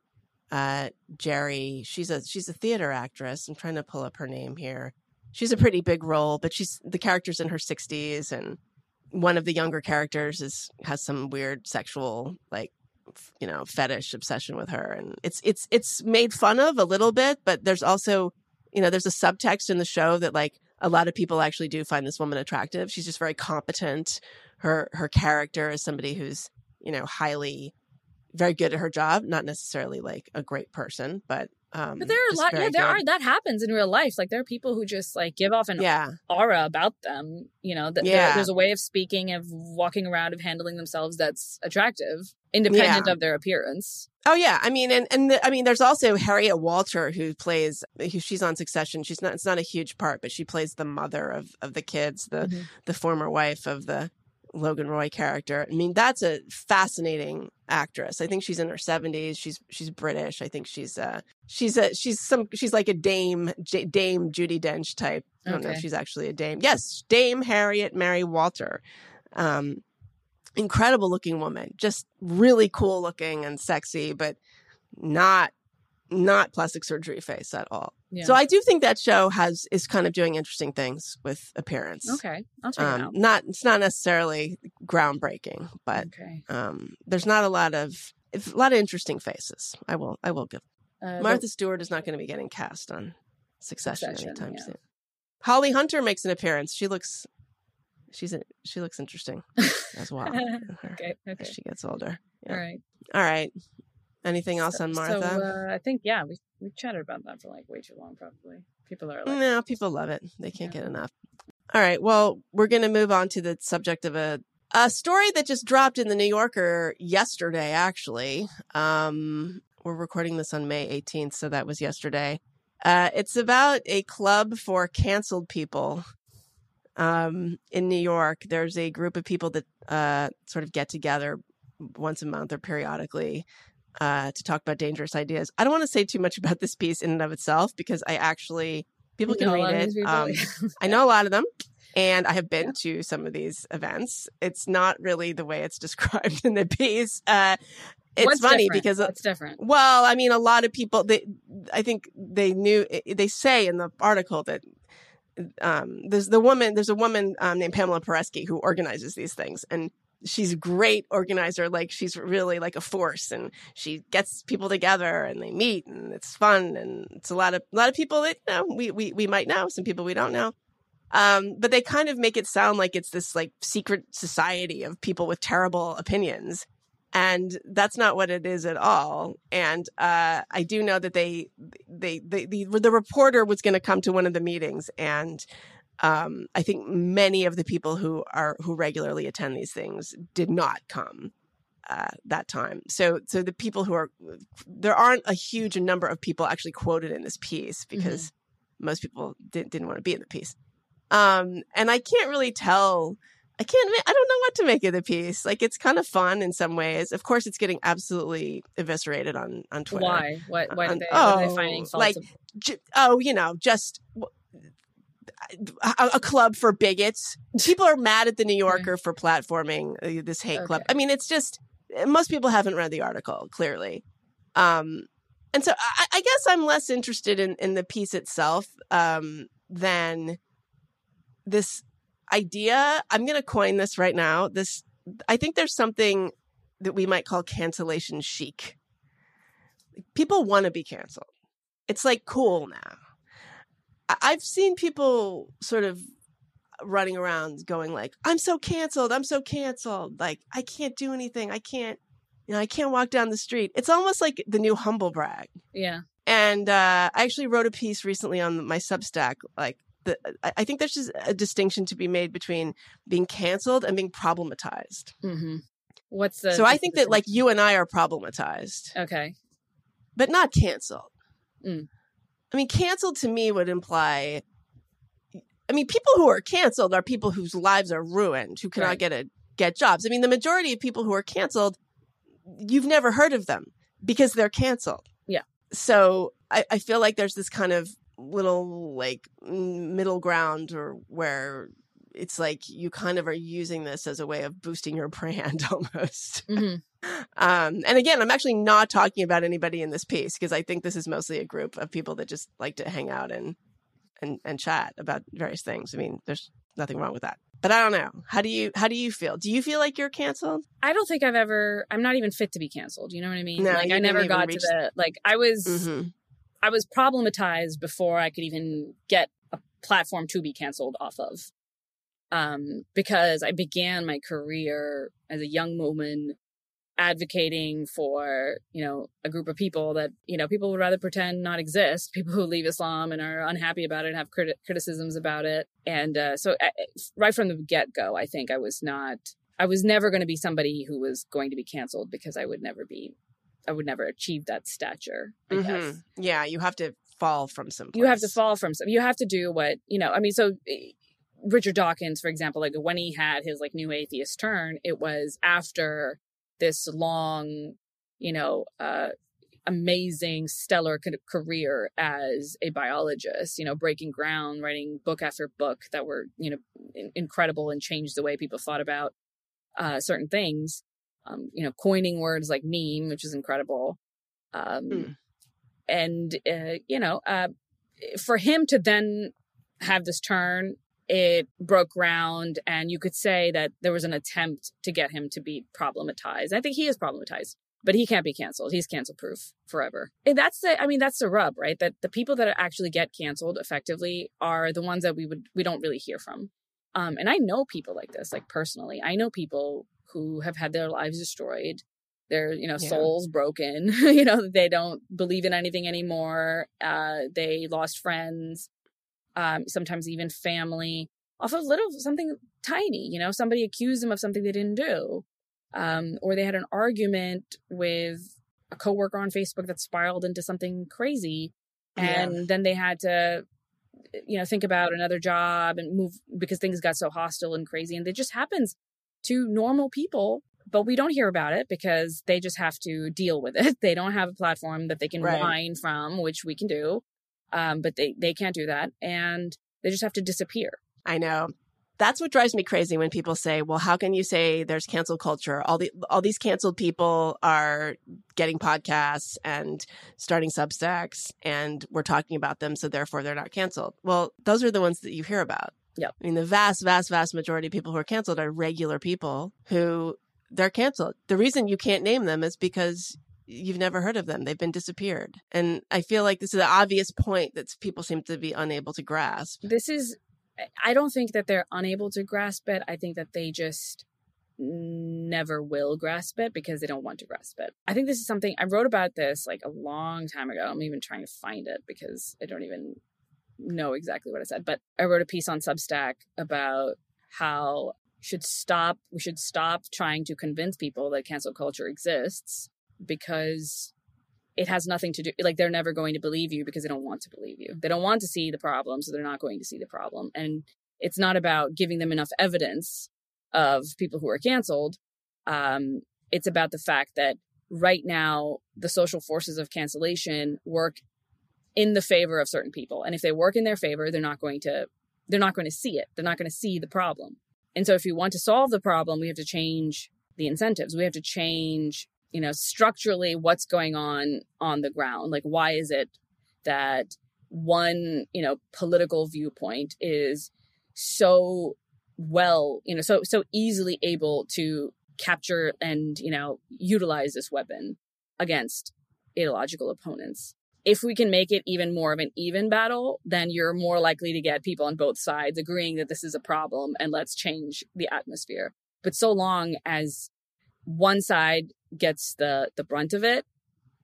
uh, Gerri. She's a she's a theater actress. I'm trying to pull up her name here. She's a pretty big role, but she's the character's in her 60s, and one of the younger characters is has some weird sexual like you know fetish obsession with her. And it's it's it's made fun of a little bit but there's also you know there's a subtext in the show that like a lot of people actually do find this woman attractive. She's just very competent. Her her character is somebody who's you know highly very good at her job not necessarily like a great person but um but there are a lot. Yeah, there good. are. That happens in real life. Like there are people who just like give off an yeah aura about them. You know, that there- there's a way of speaking, of walking around, of handling themselves that's attractive, independent Yeah. of their appearance. Oh yeah, I mean, and and the, I mean, there's also Harriet Walter who plays. Who, she's on Succession. She's not. It's not a huge part, but she plays the mother of of the kids, the Mhm. the former wife of the Logan Roy character. I mean, that's a fascinating actress. I think she's in her 70s. She's she's British. I think she's uh she's a she's some she's like a dame J- dame Judi Dench type. I don't know if she's actually a dame. Yes, Dame Harriet Mary Walter. Um incredible looking woman. Just really cool looking and sexy, but not not plastic surgery face at all. Yeah. So I do think that show has is kind of doing interesting things with appearance. okay, I'll check it Um, out. not it's not necessarily groundbreaking, but Okay. um, there's not a lot of a lot of interesting faces. I will I will give. Uh, Martha Stewart is not going to be getting cast on Succession, Succession, anytime yeah. soon. Holly Hunter makes an appearance. She looks she's a, she looks interesting as well. okay. Okay. As she gets older. Yeah. All right. All right. Anything else on Martha? So uh, I think yeah, we we chatted about that for like way too long. Probably people are like, no, people love it. They can't Yeah. get enough. All right. Well, we're going to move on to the subject of a a story that just dropped in the New Yorker yesterday. Actually, um, we're recording this on May 18th, so that was yesterday. Uh, it's about a club for canceled people um, in New York. There's a group of people that uh, sort of get together once a month or periodically uh, to talk about dangerous ideas. I don't want to say too much about this piece in and of itself because I actually people you can know, a lot read it. Um, I know a lot of them, and I have been to some of these events. It's not really the way it's described in the piece. Uh, it's What's funny different? because it's different? well, I mean, a lot of people. They, I think they knew. They say in the article that um, there's the woman. There's a woman um, named Pamela Paresky who organizes these things, and she's a great organizer. Like she's really like a force, and she gets people together, and they meet, and it's fun, and it's a lot of a lot of people that you know we we we might know, some people we don't know. Um, but they kind of make it sound like it's this like secret society of people with terrible opinions and that's not what it is at all and uh, i do know that they they, they the, the reporter was going to come to one of the meetings and um, i think many of the people who are who regularly attend these things did not come uh, that time so so the people who are there aren't a huge number of people actually quoted in this piece because most people didn't, didn't want to be in the piece um, and i can't really tell I can't. I don't know what to make of the piece. Like it's kind of fun in some ways. Of course, it's getting absolutely eviscerated on on Twitter. Why? What? Why Um, did they? are oh, they finding faults? like, oh, you know, just a, a club for bigots. People are mad at the New Yorker for platforming uh, this hate club. I mean, it's just most people haven't read the article clearly. Um, and so I, I guess I'm less interested in in the piece itself um, than this idea. I'm going to coin this right now. This I think there's something that we might call cancellation chic. People want to be canceled. It's like cool now. I've seen people sort of running around going like, "I'm so canceled. I'm so canceled. Like I can't do anything. I can't, you know, I can't walk down the street." It's almost like the new humble brag. yeah. And uh, I actually wrote a piece recently on my Substack. Like, the, I think there's just a distinction to be made between being canceled and being problematized. hmm What's the? so I think that like you and I are problematized. Okay. but not canceled. Mm. I mean, canceled to me would imply. I mean, people who are canceled are people whose lives are ruined, who cannot Right. get a get jobs. I mean, the majority of people who are canceled, you've never heard of them because they're canceled. Yeah. So I, I feel like there's this kind of little like middle ground or where it's like you kind of are using this as a way of boosting your brand almost. hmm Um, and again, I'm actually not talking about anybody in this piece because I think this is mostly a group of people that just like to hang out and and and chat about various things. I mean, there's nothing wrong with that. But I don't know. How do you how do you feel? Do you feel like you're canceled? I don't think I've ever. I'm not even fit to be canceled. You know what I mean? No, like I never got reach- to the like. I was. Mm-hmm. I was problematized before I could even get a platform to be canceled off of. Um, because I began my career as a young woman advocating for, you know, a group of people that, you know, people would rather pretend not exist, people who leave Islam and are unhappy about it and have criti- criticisms about it. And uh, so uh, right from the get go, I think I was not, I was never going to be somebody who was going to be canceled because I would never be, I would never achieve that stature. I guess Mhm. Yeah, you have to fall from some. you have to fall from some you have to do what you know i mean so eh, Richard Dawkins, for example, like when he had his like new atheist turn, it was after this long, you know, uh, amazing, stellar career as a biologist, you know, breaking ground, writing book after book that were, you know, incredible and changed the way people thought about uh, certain things. Um, you know, coining words like meme, which is incredible. Um, mm. And, uh, you know, uh, for him to then have this turn, it broke ground. And you could say that there was an attempt to get him to be problematized. I think he is problematized but he can't be canceled. He's cancel proof forever. And that's the, I mean, that's the rub, right? That the people that actually get canceled effectively are the ones that we would, we don't really hear from. Um, and I know people like this, like personally, I know people who have had their lives destroyed, their, you know, yeah. souls broken, you know, they don't believe in anything anymore. Uh, they lost friends, um, sometimes even family off of little, something tiny, you know, somebody accused them of something they didn't do um, or they had an argument with a coworker on Facebook that spiraled into something crazy, and yeah. then they had to, you know, think about another job and move because things got so hostile and crazy, and it just happens to normal people. But we don't hear about it because they just have to deal with it. They don't have a platform that they can right. whine from, which we can do, um, but they they can't do that, and they just have to disappear. I know that's what drives me crazy when people say, "Well, how can you say there's cancel culture? All the all these canceled people are getting podcasts and starting Substacks, and we're talking about them, so therefore they're not canceled." Well, those are the ones that you hear about. Yeah, I mean, the vast, vast, vast majority of people who are canceled are regular people who they're canceled. The reason you can't name them is because you've never heard of them. They've been disappeared. And I feel like this is an obvious point that people seem to be unable to grasp. This is I don't think that they're unable to grasp it. I think that they just never will grasp it because they don't want to grasp it. I think this is something I wrote about this like a long time ago. I'm even trying to find it because I don't even know exactly what I said, but I wrote a piece on Substack about how should stop we should stop trying to convince people that cancel culture exists because it has nothing to do like they're never going to believe you because they don't want to believe you. They don't want to see the problem so they're not going to see the problem. And it's not about giving them enough evidence of people who are canceled. Um, it's about the fact that right now the social forces of cancellation work in the favor of certain people. And if they work in their favor they're not going to they're not going to see it. They're not going to see the problem. And so if you want to solve the problem we have to change the incentives. We have to change you know, structurally what's going on on the ground. Like, why is it that one, you know, political viewpoint is so well, you know, so, so easily able to capture and, you know, utilize this weapon against ideological opponents. If we can make it even more of an even battle, then you're more likely to get people on both sides agreeing that this is a problem and let's change the atmosphere. But so long as one side gets the the brunt of it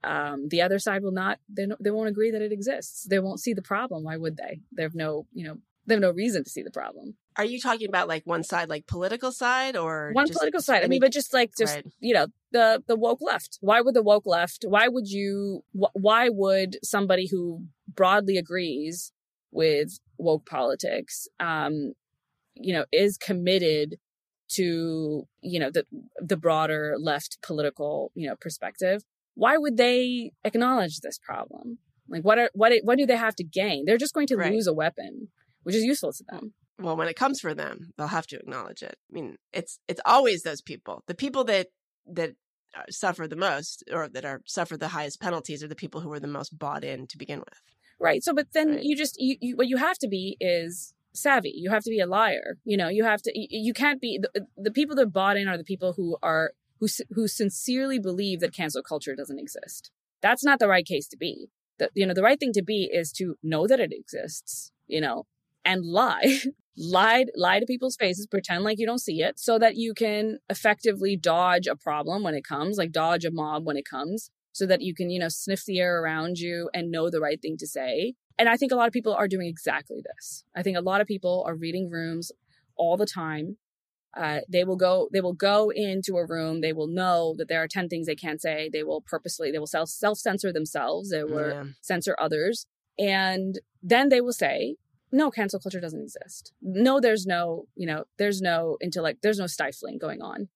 um, the other side will not they, they won't agree that it exists. They won't see the problem. Why would they? They have no you know they have no reason to see the problem. Are you talking about like one side like political side or one just, political side. I mean but just like just right. you know the the woke left. Why would the woke left why would you wh- why would somebody who broadly agrees with woke politics um you know is committed to you know the the broader left political you know perspective why would they acknowledge this problem? Like what are what what do they have to gain? They're just going to right. lose a weapon which is useful to them. Well when it comes for them they'll have to acknowledge it. I mean it's it's always those people. The people that that uh, suffer the most or that are suffer the highest penalties are the people who are the most bought in to begin with. Right so but then right. you just you, you what you have to be is savvy. You have to be a liar. You know, you have to, you can't be, the, the people that bought in are the people who are, who, who sincerely believe that cancel culture doesn't exist. That's not the right case to be. The, you know, the right thing to be is to know that it exists, you know, and lie, lie, lie to people's faces, pretend like you don't see it so that you can effectively dodge a problem when it comes, like dodge a mob when it comes so that you can, you know, sniff the air around you and know the right thing to say and I think a lot of people are doing exactly this. I think a lot of people are reading rooms all the time. Uh, they will go, they will go into a room. They will know that there are 10 things they can't say. They will purposely, they will self, self censor themselves. They will yeah. censor others. And then they will say, no, cancel culture doesn't exist. No, there's no, you know, there's no intellect, there's no stifling going on.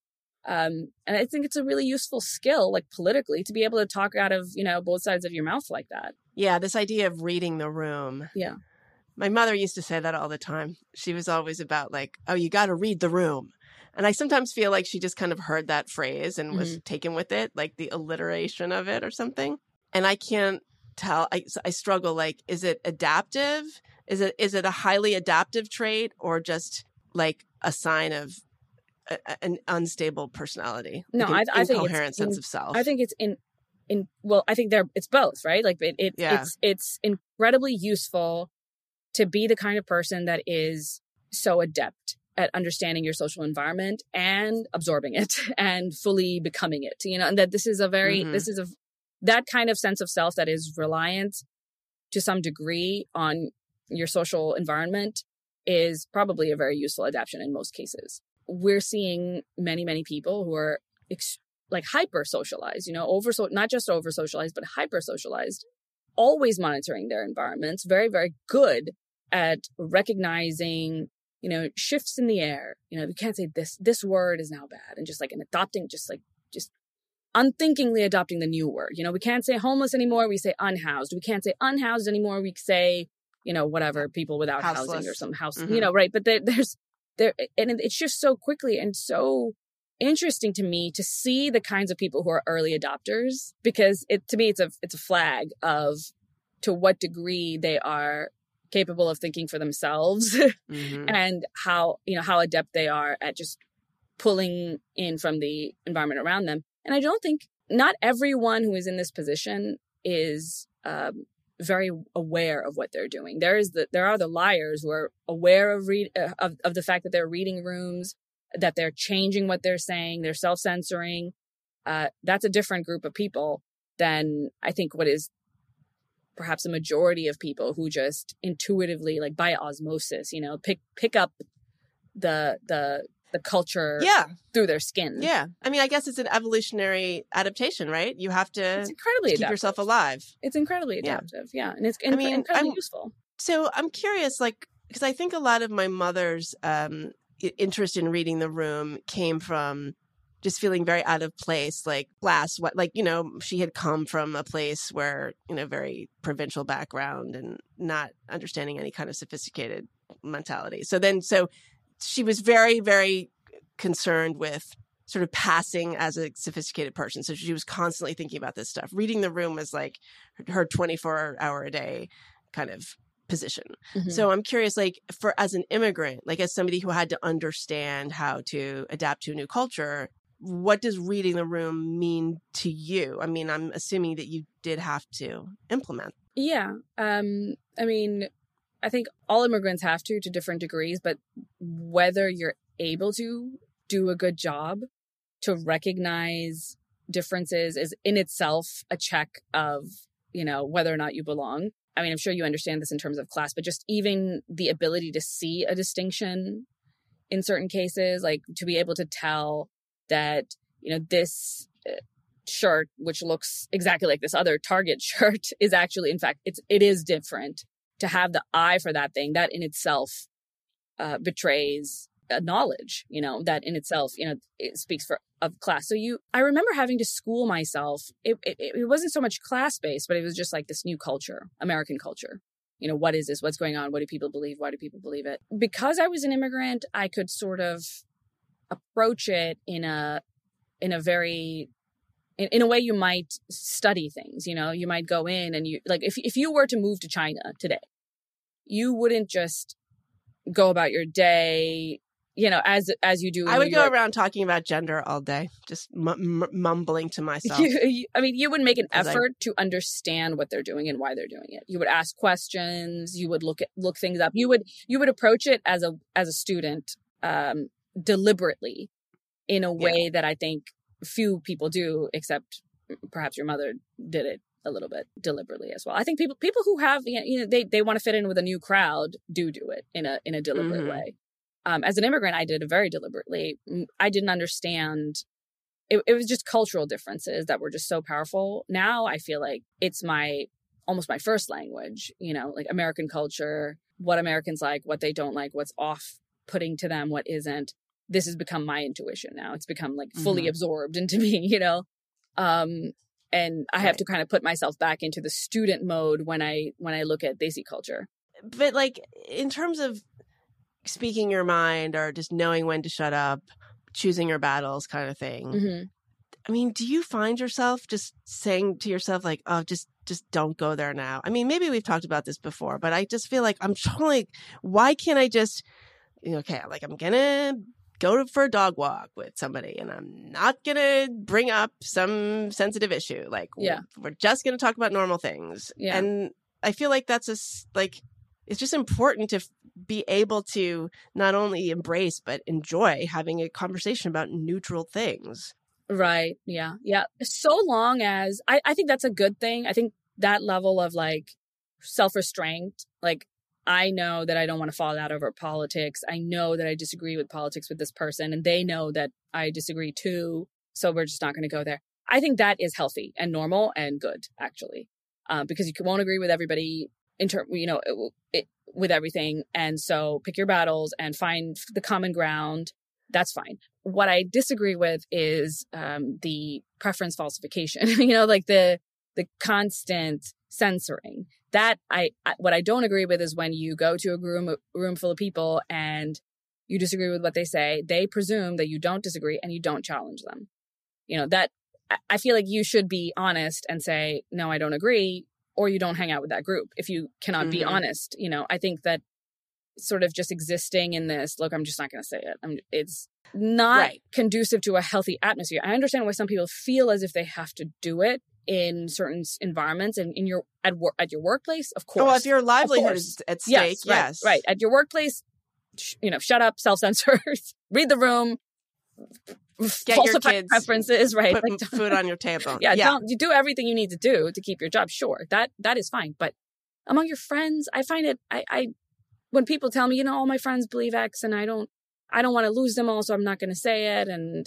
Um, and I think it's a really useful skill, like politically, to be able to talk out of, you know, both sides of your mouth like that. Yeah, this idea of reading the room. Yeah. My mother used to say that all the time. She was always about like, oh, you got to read the room. And I sometimes feel like she just kind of heard that phrase and was Mm-hmm. taken with it, like the alliteration of it or something. And I can't tell. I, I struggle. Like, is it adaptive? Is it is it a highly adaptive trait or just like a sign of a, an unstable personality? No, like an I- I think it's incoherent sense in- of self. I think it's in, in, well, I think they're, it's both, right? Like it, it Yeah. it's, it's incredibly useful to be the kind of person that is so adept at understanding your social environment and absorbing it and fully becoming it, you know, and that this is a very, Mhm. this is a, that kind of sense of self that is reliant to some degree on your social environment is probably a very useful adaptation in most cases. We're seeing many, many people who are ex- like hyper socialized, you know, over so not just over socialized, but hyper socialized, always monitoring their environments, very, very good at recognizing, you know, shifts in the air. You know, we can't say this this word is now bad and just like and adopting just like just unthinkingly adopting the new word. You know, we can't say homeless anymore, we say unhoused. We can't say unhoused anymore, we say, you know, whatever, people without housing or some house, Mhm. you know, right? But there, there's there and it's just so quickly and so interesting to me to see the kinds of people who are early adopters because it to me it's a it's a flag of to what degree they are capable of thinking for themselves Mhm. and how you know how adept they are at just pulling in from the environment around them and i don't think not everyone who is in this position is um, very aware of what they're doing. There is the there are the liars who are aware of read uh, of, of the fact that they're reading rooms that they're changing what they're saying they're self-censoring. Uh, that's a different group of people than i think what is perhaps a majority of people who just intuitively like by osmosis you know pick pick up the the the culture yeah, through their skin yeah. I mean, I guess it's an evolutionary adaptation, right? You have to it's incredibly keep adaptive. yourself alive. it's incredibly adaptive yeah, and it's I mean, incredibly I'm- useful So I'm curious, like, because I think a lot of my mother's um, interest in reading the room came from just feeling very out of place, like class, what, like, you know, she had come from a place where, you know, very provincial background and not understanding any kind of sophisticated mentality. So then, so she was very, very concerned with sort of passing as a sophisticated person. So she was constantly thinking about this stuff. Reading the room was like her 24 hour a day kind of position. Mhm. So I'm curious, like for as an immigrant, like as somebody who had to understand how to adapt to a new culture, what does reading the room mean to you? I mean, I'm assuming that you did have to implement. Yeah. Um, I mean, I think all immigrants have to to different degrees, but whether you're able to do a good job to recognize differences is in itself a check of, you know, whether or not you belong. I mean, I'm sure you understand this in terms of class, but just even the ability to see a distinction in certain cases, like to be able to tell that, you know, this uh, shirt which looks exactly like this other target shirt is actually in fact it's it is different to have the eye for that thing that in itself uh, betrays a knowledge you know that in itself you know it speaks for of class. So you i remember having to school myself. It, it, it wasn't so much class based but it was just like this new culture american culture. You know what is this? What's going on? What do people believe? Why do people believe it? Because i was an immigrant i could sort of approach it in a in a very in, in a way you might study things you know you might go in and you like if, if you were to move to china today you wouldn't just go about your day you know as as you do I would go around talking about gender all day, just m- m- mumbling to myself. You- you- I mean, you would make an 'Cause I- effort to understand what they're doing and why they're doing it. You would ask questions. You would look at look things up. You would you would approach it as a as a student um, deliberately, in a Yeah. way that I think few people do, except perhaps your mother did it a little bit deliberately as well. I think people people who have you know they they want to fit in with a new crowd do do it in a in a deliberate Mhm. way. Um, as an immigrant, I did it very deliberately. I didn't understand it, it was just cultural differences that were just so powerful. Now I feel like it's my almost my first language, you know, like American culture, what Americans like, what they don't like, what's off putting to them, what isn't. This has become my intuition now. It's become like fully Mhm. absorbed into me, you know. Um and I have Right. to kind of put myself back into the student mode when I when I look at Desi culture. but like in terms of speaking your mind or just knowing when to shut up, choosing your battles kind of thing. hmm I mean, do you find yourself just saying to yourself like, "Oh, just just don't go there now." I mean, maybe we've talked about this before, but I just feel like I'm trying like why can't I just okay, like I'm to go for a dog walk with somebody and I'm not going to bring up some sensitive issue. Like Yeah. we're just going to talk about normal things. Yeah. And I feel like that's just like it's just important to be able to not only embrace but enjoy having a conversation about neutral things. Right. Yeah. Yeah. So long as I, I think that's a good thing. I think that level of like self restraint, like I know that I don't want to fall out over politics. I know that I disagree with politics with this person and they know that I disagree too. So we're just not going to go there. I think that is healthy and normal and good actually. Um, because you won't agree with everybody in term, you know, it, it, with everything. And so pick your battles and find the common ground. That's fine what I disagree with is um, the preference falsification. you know, like the the constant censoring. That I, I what I don't agree with is when you go to a room room full of people and you disagree with what they say. They presume that you don't disagree and you don't challenge them. You know that I- feel like you should be honest and say no, I don't agree, or you don't hang out with that group if you cannot be Mhm. honest. You know, I think that sort of just existing in this look i'm just not going to say it I'm, it's not Right. conducive to a healthy atmosphere i understand why some people feel as if they have to do it in certain environments and in your at work at your workplace of oh, course Oh, if your livelihood is at stake, yes, yes. right, right at your workplace sh- you know shut up self-censor read the room Get your falsify kids, preferences right Put Like, food on your table. yeah, Don't, you do everything you need to do to keep your job. Sure, that that is fine. But among your friends, I find it. I, I when people tell me, you know, all my friends believe X, and I don't, I don't want to lose them all, so I'm not going to say it. And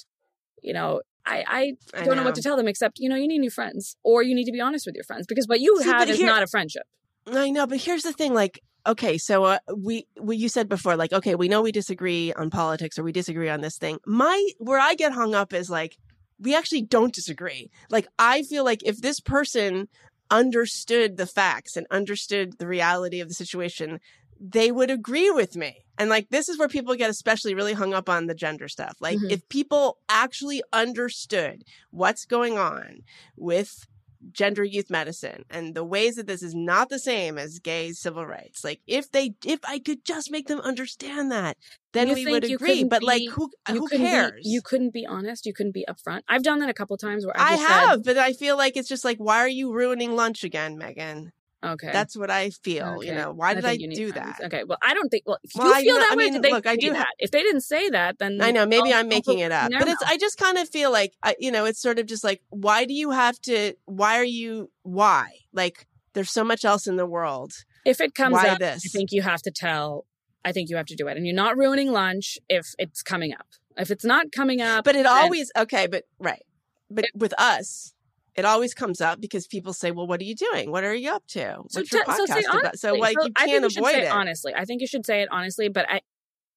you know, I I I don't know. what to tell them except you know, you need new friends, or you need to be honest with your friends because what you See, have is here- not a friendship. I know, but here's the thing. Like, okay, so uh, we, we, you said before, like, okay, we know we disagree on politics or we disagree on this thing. My, where I get hung up is like, we actually don't disagree. Like, I feel like if this person understood the facts and understood the reality of the situation, they would agree with me. And like, this is where people get especially really hung up on the gender stuff. Like, Mhm. if people actually understood what's going on with gender youth medicine and the ways that this is not the same as gay civil rights. Like if they if I could just make them understand that, then You we would agree. But like who who cares? Be, you couldn't be honest. You couldn't be upfront. I've done that a couple times where I've I just said, have, but I feel like it's just like why are you ruining lunch again, Meghan? Okay, That's what I feel, you know. Why did I, you need do friends. that? Okay, well, I don't think. Well, if Well, you I feel know- that I way, mean, did they look, I do- that? If they didn't say that, then I know, maybe I'm I'll making it up. But it's. I just kind of feel like I, you know, it's sort of just like why do you have to why are you why? Like there's so much else in the world. if it comes why up, this? I think you have to tell. I think you have to do it, and you're not ruining lunch if it's coming up. If it's not coming up, But it always okay, but right. But with us, it always comes up because people say, "Well, what are you doing? What are you up to? What's your say podcast about?" So like you I think can't you avoid say it. honestly. I think you should say it honestly, but I,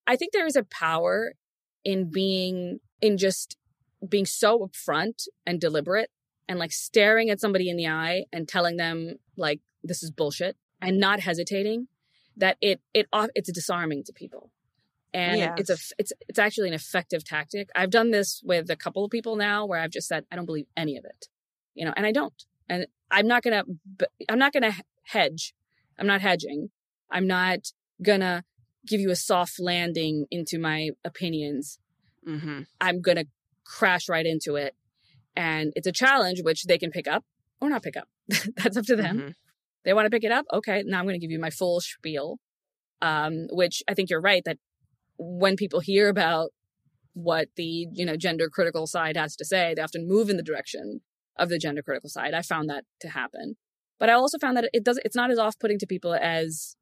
I think there is a power in being in just being so upfront and deliberate and like staring at somebody in the eye and telling them like this is bullshit and not hesitating that it it off it's disarming to people and it's a it's it's actually an effective tactic i've done this with a couple of people now where i've just said i don't believe any of it you know and i don't and i'm not gonna I'm not gonna hedge. I'm not hedging. I'm not gonna give you a soft landing into my opinions. Hmm i'm gonna crash right into it. And it's a challenge which they can pick up or not pick up. That's up to them. Mhm. they want to pick it up? Okay now i'm going to give you my full spiel. Um, which i think you're right that when people hear about what the you know gender critical side has to say they often move in the direction of the gender critical side i found that to happen but i also found that it does it's not as off-putting to people as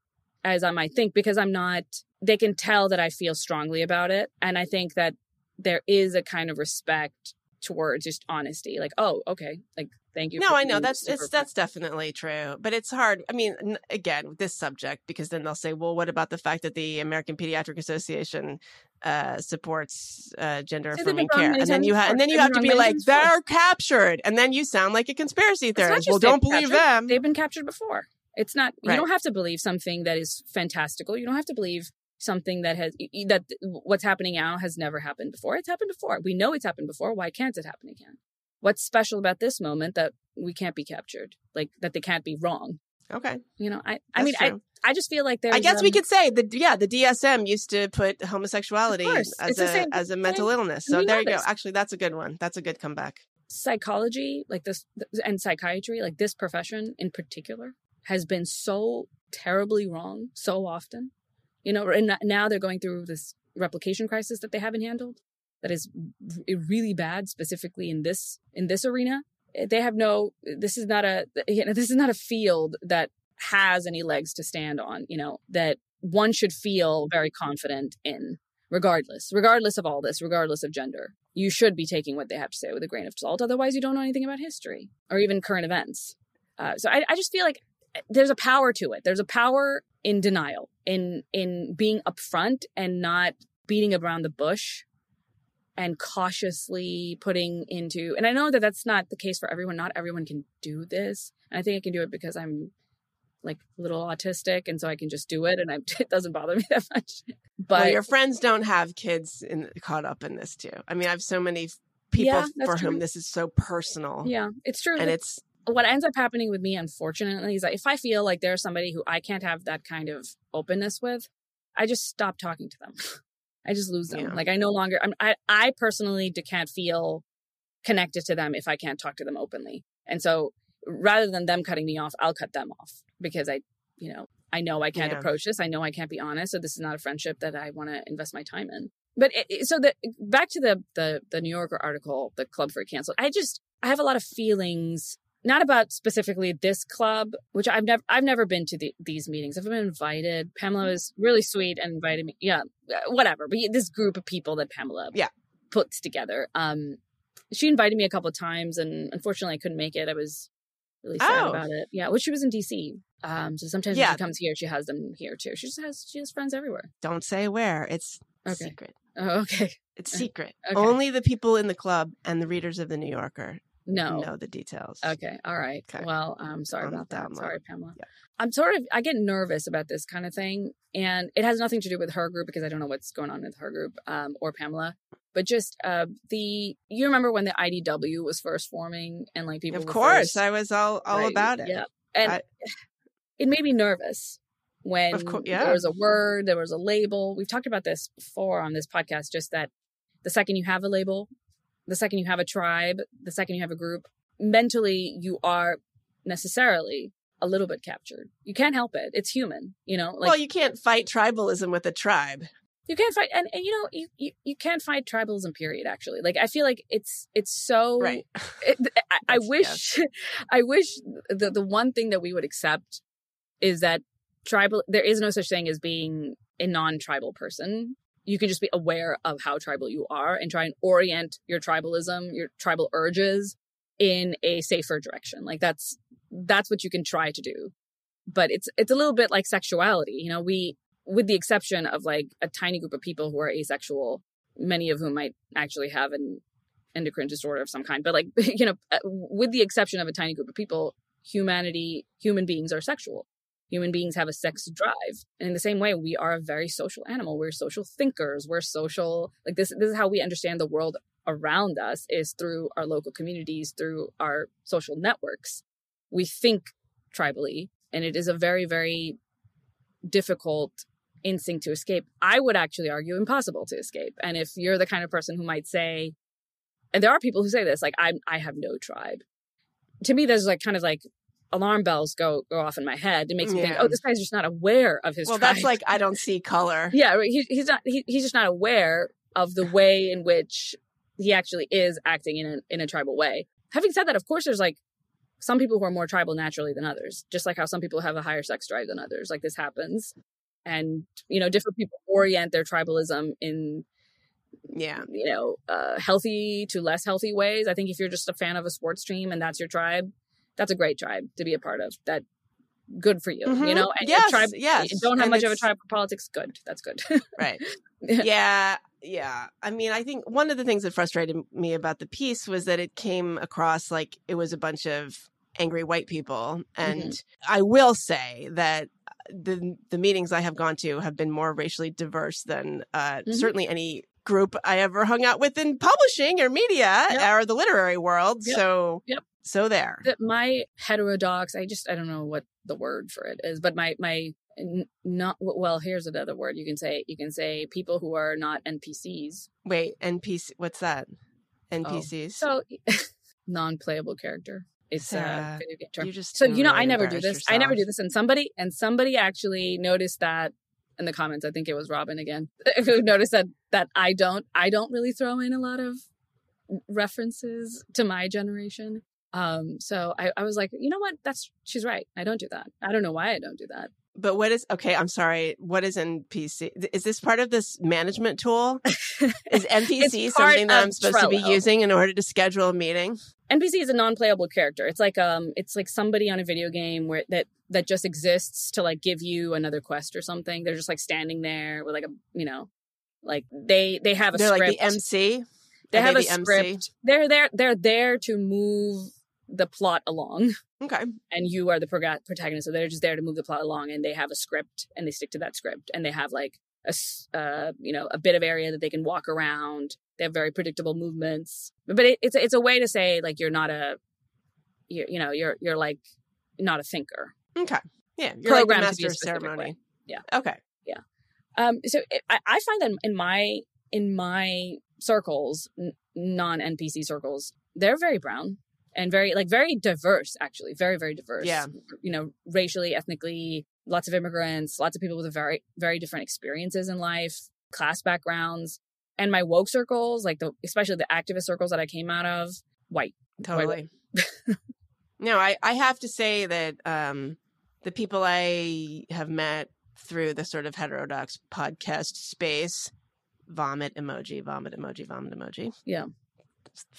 as i might think because i'm not they can tell that i feel strongly about it and i think that there is a kind of respect towards just honesty. Like, oh, okay, like thank you. No, I know that's it's that's definitely true, but it's hard. I mean, n- again, with this subject because then they'll say, "Well, what about the fact that the American Pediatric Association uh, supports uh, gender So affirming care?" And then you have and then you They've to be like, "They're captured," and then you sound like a conspiracy theorist. Well, don't believe captured, them. They've been captured before. It's not. You Right. don't have to believe something that is fantastical. You don't have to believe something that has that what's happening now has never happened before. It's happened before. We know it's happened before. Why can't it happen again? What's special about this moment that we can't be captured? Like that they can't be wrong. Okay, You know, I I that's mean, I true. I just feel like there's. I guess we um, could say that. Yeah, the DSM used to put homosexuality as It's a as a mental illness. So we there you go. this. Actually, that's a good one. That's a good comeback. psychology like this and psychiatry like this profession in particular has been so terribly wrong so often you know and now they're going through this replication crisis that they haven't handled that is really bad specifically in this in this arena they have no this is not a you know this is not a field that has any legs to stand on you know that one should feel very confident in regardless regardless of all this regardless of gender. You should be taking what they have to say with a grain of salt otherwise you don't know anything about history or even current events. Uh, so I, I just feel like there's a power to it. There's a power in denial in in being upfront and not beating around the bush and cautiously putting into and i know that that's not the case for everyone. Not everyone can do this. And i think i can do it because i'm like a little autistic and so i can just do it and I, it doesn't bother me that much. But well, your friends don't have kids in, caught up in this too. I mean, I have so many people Yeah, for whom this is so personal. yeah it's true. And it's what ends up happening with me unfortunately is that if i feel like there's somebody who i can't have that kind of openness with i just stop talking to them i just lose them. Yeah. like i no longer I'm, i i personally can't feel connected to them if i can't talk to them openly. And so rather than them cutting me off i'll cut them off because i you know i know i can't Yeah. approach this. I know i can't be honest. So this is not a friendship that i want to invest my time in. But it, so the back to the the the new yorker article the club for canceled i just i have a lot of feelings not about specifically this club, which I've never I've never been to the, these meetings. I've been invited. Pamela was really sweet and invited me. Yeah, whatever. But this group of people that Pamela Yeah. puts together. Um, she invited me a couple of times, and unfortunately, I couldn't make it. I was really sad Oh. about it. Yeah, well, she was in DC. Um, so sometimes Yeah. when she comes here, she has them here too. She just has she has friends everywhere. don't say where. It's Okay. secret. Oh, okay. It's secret. okay. Only the people in the club and the readers of the New Yorker No. know the details. Okay. All right. Okay. Well, I'm sorry the about that. Sorry, Pamela. Yeah. I'm sort of, I get nervous about this kind of thing. And it has nothing to do with her group because I don't know what's going on with her group um, or Pamela. But just uh, the, you remember when the IDW was first forming and like people Of course, first- I was all all right, about it. Yeah. And I- it made me nervous when Of cour- yeah. there was a word, there was a label. We've talked about this before on this podcast, just that the second you have a label, the second you have a tribe, the second you have a group, mentally you are necessarily a little bit captured. You can't help it. It's human, you know? Like well, you can't fight tribalism with a tribe. you can't fight and, and you know, you, you you can't fight tribalism period actually. Like I feel like it's it's so Right. it, I, I wish I wish the the one thing that we would accept is that tribal there is no such thing as being a non-tribal person. You can just be aware of how tribal you are and try and orient your tribalism, your tribal urges in a safer direction. Like that's that's what you can try to do. But it's it's a little bit like sexuality. You know, we with the exception of like a tiny group of people who are asexual, many of whom might actually have an endocrine disorder of some kind. But like, you know, uh, with the exception of a tiny group of people, humanity, human beings are sexual. Human beings have a sex drive. And in the same way, we are a very social animal. We're social thinkers. We're social, like this, this is how we understand the world around us is through our local communities, through our social networks. We think tribally, and it is a very, very difficult instinct to escape. I would actually argue impossible to escape. And if you're the kind of person who might say, and there are people who say this, like I I have no tribe. To me, there's like kind of like alarm bells go go off in my head. It makes me think, oh, this guy's just not aware of his well, tribe. that's like I don't see color. yeah, he, he's not. He, he's just not aware of the way in which he actually is acting in a in a tribal way. Having said that, of course, there's like some people who are more tribal naturally than others, just like how some people have a higher sex drive than others. Like this happens, and you know, different people orient their tribalism in Yeah. you know, uh, healthy to less healthy ways. I think if you're just a fan of a sports team and that's your tribe, that's a great tribe to be a part of. That good for you, you Mhm. know. And Yes, tribe, yes. you don't have And much of a tribe for politics. Good, that's good. Right. yeah. Yeah. I mean, I think one of the things that frustrated me about the piece was that it came across like it was a bunch of angry white people. And I will say that the the meetings I have gone to have been more racially diverse than uh, Mhm. certainly any group I ever hung out with in publishing or media Yep. or the literary world. Yep. So Yep. so there. that my heterodox i just i don't know what the word for it is but my my not well here's another word you can say you can say people who are not npcs Wait, NPC what's that? Oh, NPCs. so non-playable character it's uh, Sarah, a video game term you just so you know i never do this embarrassed i never do this and somebody and somebody actually noticed that in the comments i think it was robin again who noticed that that i don't i don't really throw in a lot of references to my generation um so I, I was like you know what that's she's right i don't do that i don't know why i don't do that But what is okay? I'm sorry. What is NPC? Is this part of this management tool? Is NPC something that I'm supposed to be using in order to schedule a meeting? Npc is a non-playable character it's like um it's like somebody on a video game where that that just exists to like give you another quest or something they're just like standing there with like a you know like they they have a They're script like the MC. they Are have they a the script MC? they're there they're there to move the plot along Okay. and you are the prog- protagonist so they're just there to move the plot along and they have a script and they stick to that script and they have like a uh, you know a bit of area that they can walk around they have very predictable movements but it, it's a- it's a way to say like you're not a you, you know you're you're like not a thinker Okay. Yeah. You're Programmed master ceremony. way. Yeah. Okay. Yeah. Um so it, I, I find that in my in my circles n- non npc circles they're very brown and very like very diverse actually very very diverse Yeah. you know racially ethnically lots of immigrants lots of people with very very different experiences in life class backgrounds and my woke circles like the especially the activist circles that i came out of white Totally. no, I, I have to say that um, the people I have met through the sort of heterodox podcast space, vomit emoji, vomit emoji, vomit emoji. Yeah.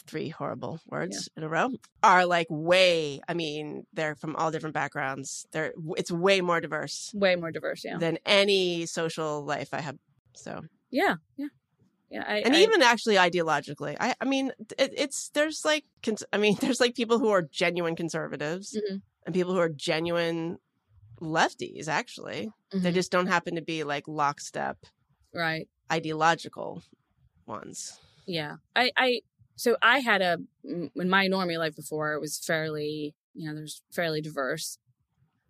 Three horrible words in a row are like way, I mean, they're from all different backgrounds. They're, it's way more diverse way more diverse yeah than any social life I have. So, yeah yeah yeah I, and I- even actually ideologically, I, I mean, it, it's, there's like, cons- I mean, there's like people who are genuine conservatives Mhm. and people who are genuine lefties, actually. They Mhm. just don't happen to be like lockstep right ideological ones. Yeah. I, I, so I had a, in my normie life before, it was fairly, you know, there's fairly diverse.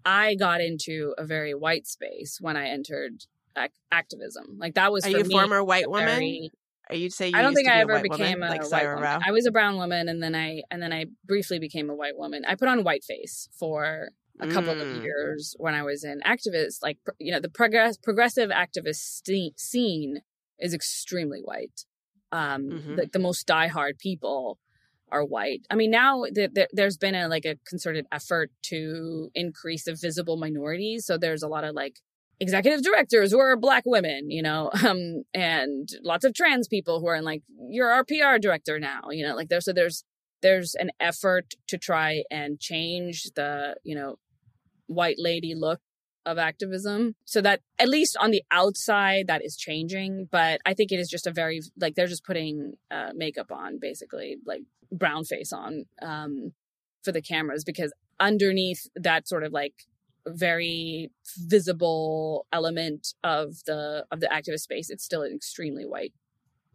I got into a very white space when I entered ac- activism. Like that was Are you a me former white woman? very- Are you say you I don't think I ever became woman, a like white Sarah woman. Rao? I was a brown woman, and then I and then I briefly became a white woman. I put on white face for a couple Mm. of years when I was in activist, like you know, the progress progressive activist scene is extremely white. Um, Mhm. the, the most diehard people are white. I mean, now th- th- there's been a like a concerted effort to increase the visible minorities. So there's a lot of like executive directors who are black women, you know, um, and lots of trans people who are in like, you're our PR director now, you know, like there's, so there's, there's an effort to try and change the, you know, white lady look of activism. So that at least on the outside that is changing but i think it is just a very like they're just putting uh, makeup on basically like brown face on um for the cameras because underneath that sort of like very visible element of the of the activist space it's still an extremely white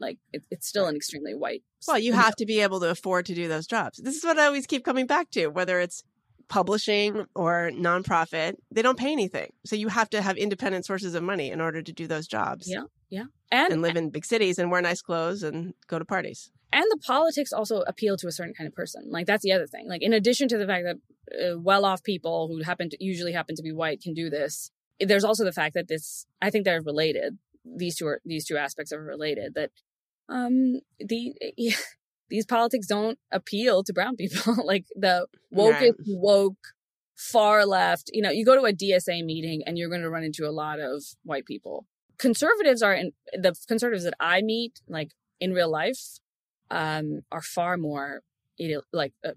like it, it's still an extremely white Well, you have to be able to afford to do those jobs. This is what I always keep coming back to, whether it's publishing or nonprofit, they don't pay anything. So you have to have independent sources of money in order to do those jobs. Yeah. and And live in big cities and wear nice clothes and go to parties. and the politics also appeal to a certain kind of person. Like that's the other thing. Like in addition to the fact that uh, well-off people who happen to usually happen to be white can do this, there's also the fact that this. I think they're related. These two are these two aspects are related. That um the these politics don't appeal to brown people. like the wokest woke far left. You know, you go to a DSA meeting and you're going to run into a lot of white people. Conservatives are in the conservatives that I meet, like in real life um, are far more like uh,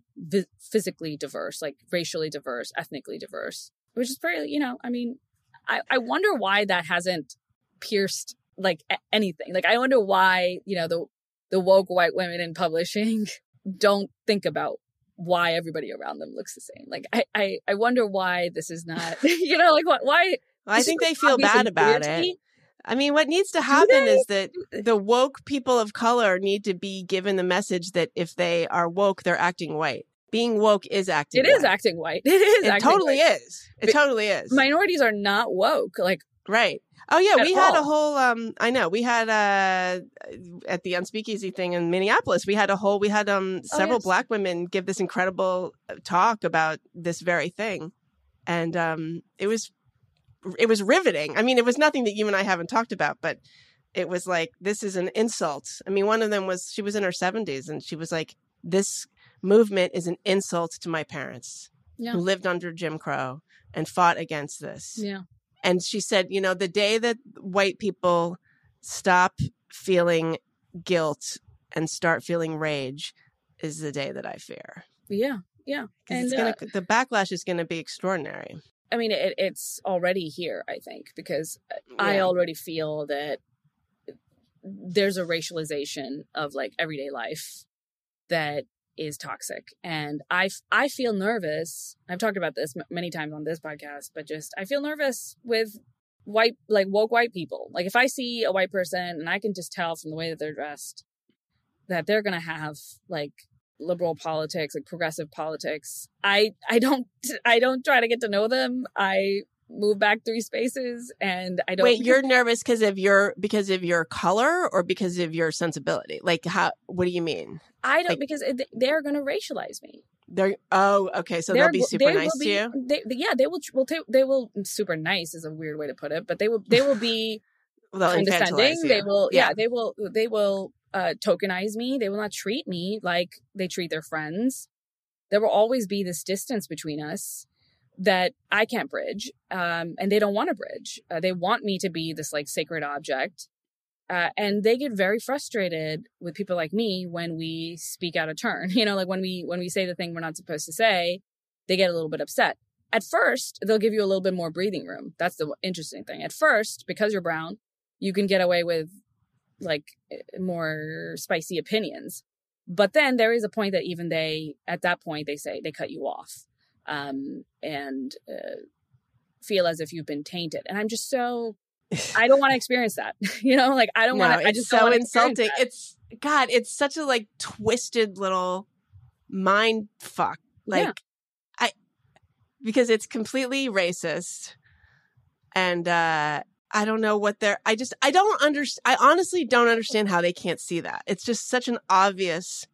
physically diverse, like racially diverse, ethnically diverse, which is very, you know, I mean, I, I wonder why that hasn't pierced like anything. Like, I wonder why, you know, the, the woke white women in publishing don't think about why everybody around them looks the same. Like, I, I, I wonder why this is not, you know, like what, why? I think they feel bad about it. I mean, what needs to happen is that the woke people of color need to be given the message that if they are woke, they're acting white. Being woke is acting. It white. is acting white. It is. It totally white. is. It but totally is. Minorities are not woke. Like right. Oh yeah, we all. had a whole. um I know we had uh at the Unspeakeasy thing in Minneapolis. We had a whole. We had um several oh, yes. black women give this incredible uh, talk about this very thing, and um it was it was riveting. I mean, it was nothing that you and I haven't talked about, but it was like this is an insult. I mean, one of them was she was in her 70s and she was like this movement is an insult to my parents yeah. who lived under Jim Crow and fought against this. Yeah. And she said, you know, the day that white people stop feeling guilt and start feeling rage is the day that I fear. Yeah. Yeah. And gonna, uh, the backlash is going to be extraordinary. I mean, it, it's already here, I think, because yeah. I already feel that there's a racialization of like everyday life that is toxic. And I, I feel nervous. I've talked about this many times on this podcast, but just I feel nervous with white, like woke white people. Like if I see a white person and I can just tell from the way that they're dressed that they're going to have like liberal politics, like progressive politics. I I don't I don't try to get to know them. I move back three spaces and I don't Wait, you're nervous because of your because of your color or because of your sensibility? Like how what do you mean? I don't like, because they're going to racialize me. They're oh okay, so they're, they'll be super they nice be, to you. They, yeah, they will. Will they will super nice is a weird way to put it, but they will they will be condescending. They will yeah. yeah. they will they will uh, tokenize me. They will not treat me like they treat their friends. There will always be this distance between us that I can't bridge, um, and they don't want to bridge. Uh, they want me to be this like sacred object, uh, and they get very frustrated with people like me when we speak out of turn. You know, like when we when we say the thing we're not supposed to say, they get a little bit upset. At first, they'll give you a little bit more breathing room. That's the interesting thing. At first, because you're brown, you can get away with like eh, more spicy opinions. But then there is a point that even they, at that point, they say they cut you off um, and uh, feel as if you've been tainted. And I'm just so, I don't want to experience that. you know, like I don't no, want to, I just so insulting. It's, God, it's such a like twisted little mind fuck. Like, yeah. I, because it's completely racist and uh I don't know what they're, I just, I don't understand. I honestly don't understand how they can't see that. It's just such an obvious,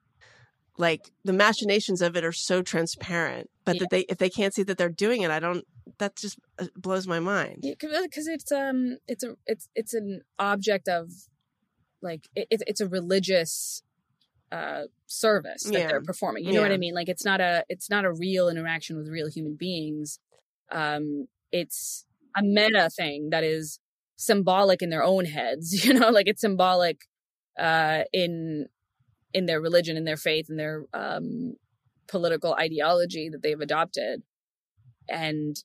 like the machinations of it are so transparent, but yeah. that they, if they can't see that they're doing it, I don't, that just uh, blows my mind. Yeah, cause it's, um, it's a, it's, it's an object of like, it, it's a religious, uh, service that yeah. they're performing. You know what I mean? Like it's not a, it's not a real interaction with real human beings. Um, it's, a meta thing that is symbolic in their own heads you know like it's symbolic uh in in their religion in their faith in their um political ideology that they've adopted and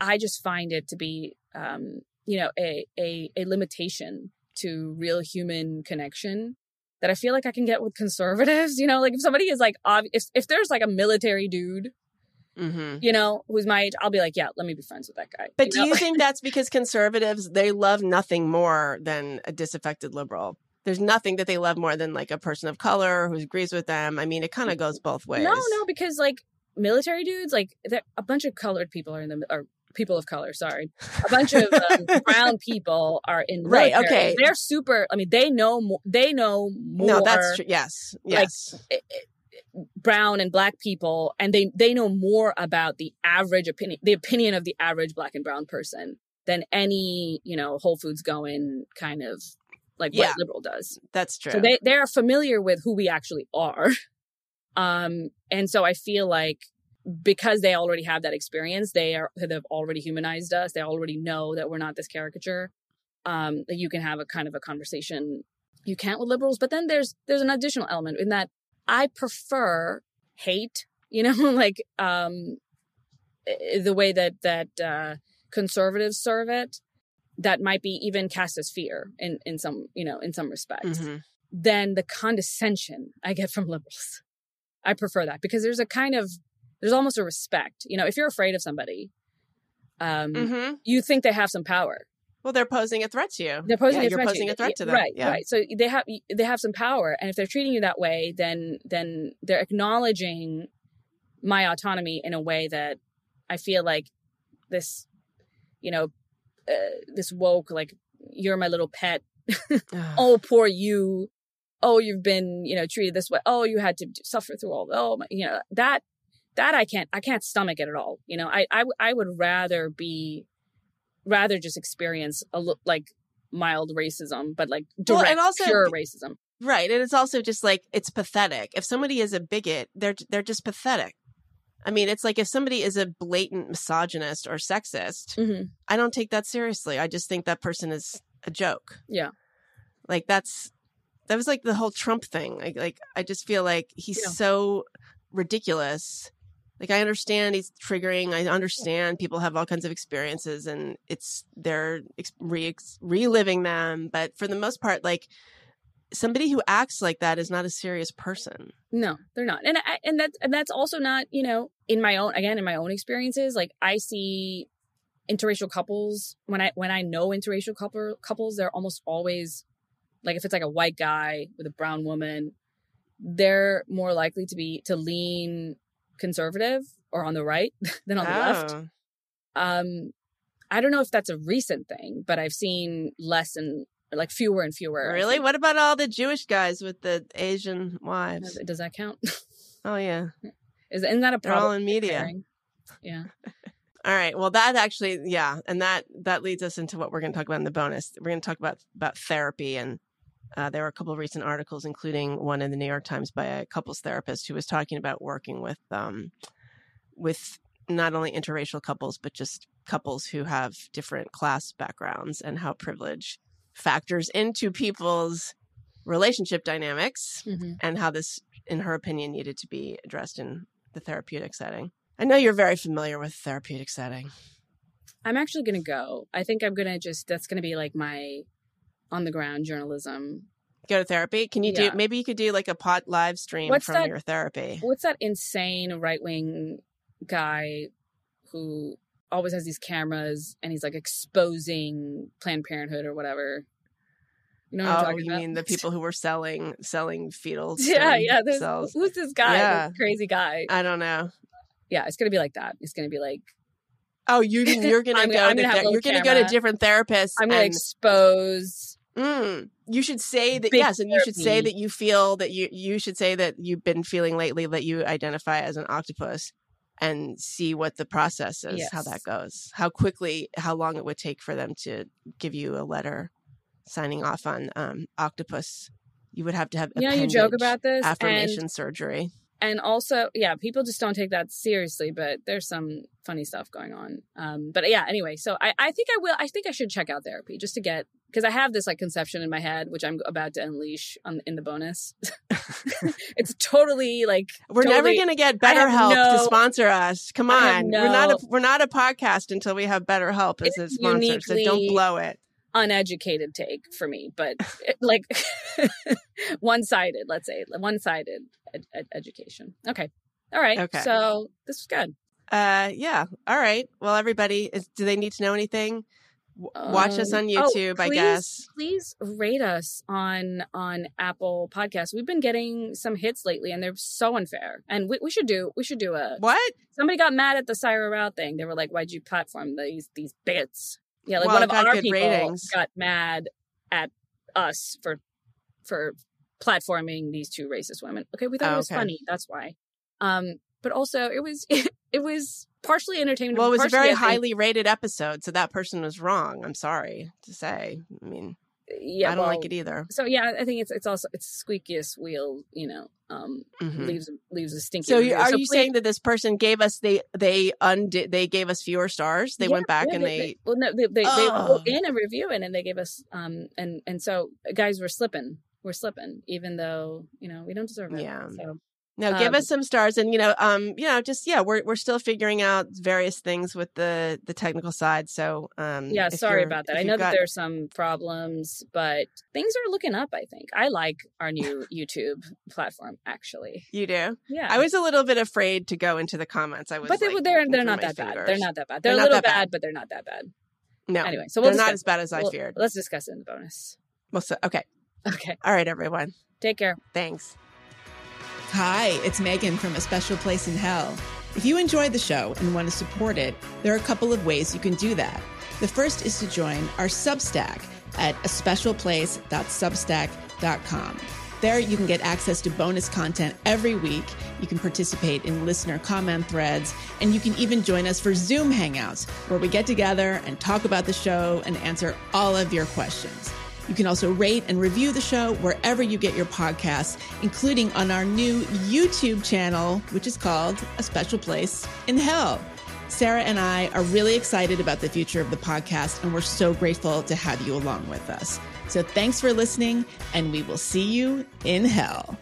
i just find it to be um you know a a, a limitation to real human connection that i feel like i can get with conservatives you know like if somebody is like ob- if, if there's like a military dude Mm-hmm. You know, who's my age, I'll be like, yeah, let me be friends with that guy. But you do know? you think that's because conservatives they love nothing more than a disaffected liberal? There's nothing that they love more than like a person of color who agrees with them. I mean, it kind of goes both ways. No, no, because like military dudes, like a bunch of colored people are in the or people of color. Sorry, a bunch of um, brown people are in military. right. Okay, they're super. I mean, they know. Mo- they know more. No, that's true. Yes, yes. Like, it, brown and black people and they they know more about the average opinion the opinion of the average black and brown person than any you know whole foods going kind of like yeah, white liberal does. That's true. so they they're familiar with who we actually are. Um and so i feel like because they already have that experience they are they've already humanized us. They already know that we're not this caricature. Um that you can have a kind of a conversation you can't with liberals. But then there's there's an additional element in that I prefer hate, you know, like um eh, the way that that uh conservatives serve it that might be even cast as fear in in some, you know, in some respects. Mhm. Than the condescension I get from liberals. I prefer that because there's a kind of there's almost a respect. You know, if you're afraid of somebody, um, Mhm. you think they have some power. Well, they're posing a threat to you. They're posing Yeah, a you're threat posing to, a threat to them. Right, Yeah. right. So they have they have some power, and if they're treating you that way, then then they're acknowledging my autonomy in a way that I feel like this, you know, uh, this woke like you're my little pet. Oh, poor you. Oh, you've been you know treated this way. Oh, you had to suffer through all. Oh, my, you know that that I can't I can't stomach it at all. You know, I I would rather be rather just experience a like mild racism, but like Well, direct and also- pure racism. Right, and it's also just like it's pathetic. If somebody is a bigot, they're they're just pathetic. I mean, it's like if somebody is a blatant misogynist or sexist, hmm I don't take that seriously. I just think that person is a joke. Yeah. Like that's that was like the whole Trump thing. Like like I just feel like he's Yeah. so ridiculous. Like I understand he's triggering. I understand people have all kinds of experiences and it's they're re- reliving them, but for the most part like somebody who acts like that is not a serious person. No, they're not, and I, and that's and that's also not you know in my own again in my own experiences. Like I see interracial couples when I when I know interracial couple couples, they're almost always like if it's like a white guy with a brown woman, they're more likely to be to lean conservative or on the right than on the left. Oh. Um, I don't know if that's a recent thing, but I've seen less and like fewer and fewer. Really? What about all the Jewish guys with the Asian wives? Does that count? Oh yeah. Is isn't that a They're all problem? in media. Yeah. All right. Well, that actually, yeah, and that that leads us into what we're going to talk about in the bonus. We're going to talk about about therapy, and uh, there were a couple of recent articles, including one in the New York Times by a couples therapist who was talking about working with um, with not only interracial couples but just couples who have different class backgrounds and how privilege factors into people's relationship dynamics hmm and how this, in her opinion, needed to be addressed in the therapeutic setting. I know you're very familiar with therapeutic setting. I'm actually going to go. I think I'm going to just, that's going to be like my on the ground journalism. Go to therapy. Can you Yeah. do? Maybe you could do like a pot live stream What's from that- your therapy. What's that insane right wing guy who always has these cameras and he's like exposing Planned Parenthood or whatever? You know what I'm Oh, talking you about? mean the people who were selling selling fetal yeah, yeah. Cells? who's this guy? Yeah. This crazy guy. I don't know. Yeah, it's going to be like that. It's going to be like, Oh, you you're gonna I'm go. I'm to gonna ther- you're little gonna go to different therapists. I'm to and expose. Mm, you should say that yes, and you should say that you feel that you you should say that you've been feeling lately that you identify as an octopus and see what the process is, how that goes. How quickly, how long it would take for them to give you a letter signing off on um octopus. You would have to have You know, you joke about this. and- affirmation surgery. And also yeah people just don't take that seriously but there's some funny stuff going on um but yeah anyway so i i think i will i think i should check out therapy just to get because i have this like conception in my head which i'm about to unleash on in the bonus it's totally like We're never going to get I have BetterHelp to sponsor us. Come on, we're not a we're not a podcast until we have BetterHelp as a sponsor. So don't blow it. Uneducated take for me but like one-sided let's say one-sided ed- ed- education okay all right Okay. so this is good Uh, yeah. All right. Well, everybody, is, do they need to know anything? Watch us Um, on oh, YouTube, I guess. Please rate us on on Apple Podcasts. We've been getting some hits lately, and they're so unfair. And we, we should do we should do a. What? Somebody got mad at the Saira Rao thing. They were like, "Why'd you platform these these bits?" Yeah, like Well, one of our people ratings. got mad at us for for platforming these two racist women. Okay, we thought Oh, it was okay. funny. That's why. Um, but also it was it was partially entertainment. Well, it was a very highly rated episode, so that person was wrong. I'm sorry to say. I mean, Yeah, I don't like it either. So yeah, I think it's it's also it's squeakiest wheel. You know, um, Mhm. leaves leaves a stinky. So, you, are you please- saying that this person gave us they they undid they gave us fewer stars? They Yeah, went back yeah, and they, well no they they, they Oh. wrote in a review and, and they gave us um and and so guys were slipping we're slipping, even though you know we don't deserve it. Yeah. So No, give Um, us some stars, and you know, um, you know, just yeah, we're we're still figuring out various things with the the technical side. So, um, yeah, sorry about that. I know that there's some problems, but things are looking up. I think I like our new YouTube platform. Actually, you do. yeah, I was a little bit afraid to go into the comments. I was, but they, like, they're they're not that bad. They're not that bad. They're, They're a little bad, bad. but they're not that bad. No, Anyway, so we'll they're not as bad as I we'll- feared. Let's discuss it in the bonus. Well, so, okay, Okay, all right, everyone. take care. Thanks. Hi, it's Meghan from A Special Place in Hell. If you enjoyed the show and want to support it, there are a couple of ways you can do that. The first is to join our Substack at a specialplace.substack.com. There you can get access to bonus content every week. You can participate in listener comment threads, and you can even join us for Zoom hangouts where we get together and talk about the show and answer all of your questions. You can also rate and review the show wherever you get your podcasts, including on our new YouTube channel, which is called A Special Place in Hell. Sarah and I are really excited about the future of the podcast, and we're so grateful to have you along with us. So thanks for listening, and we will see you in hell.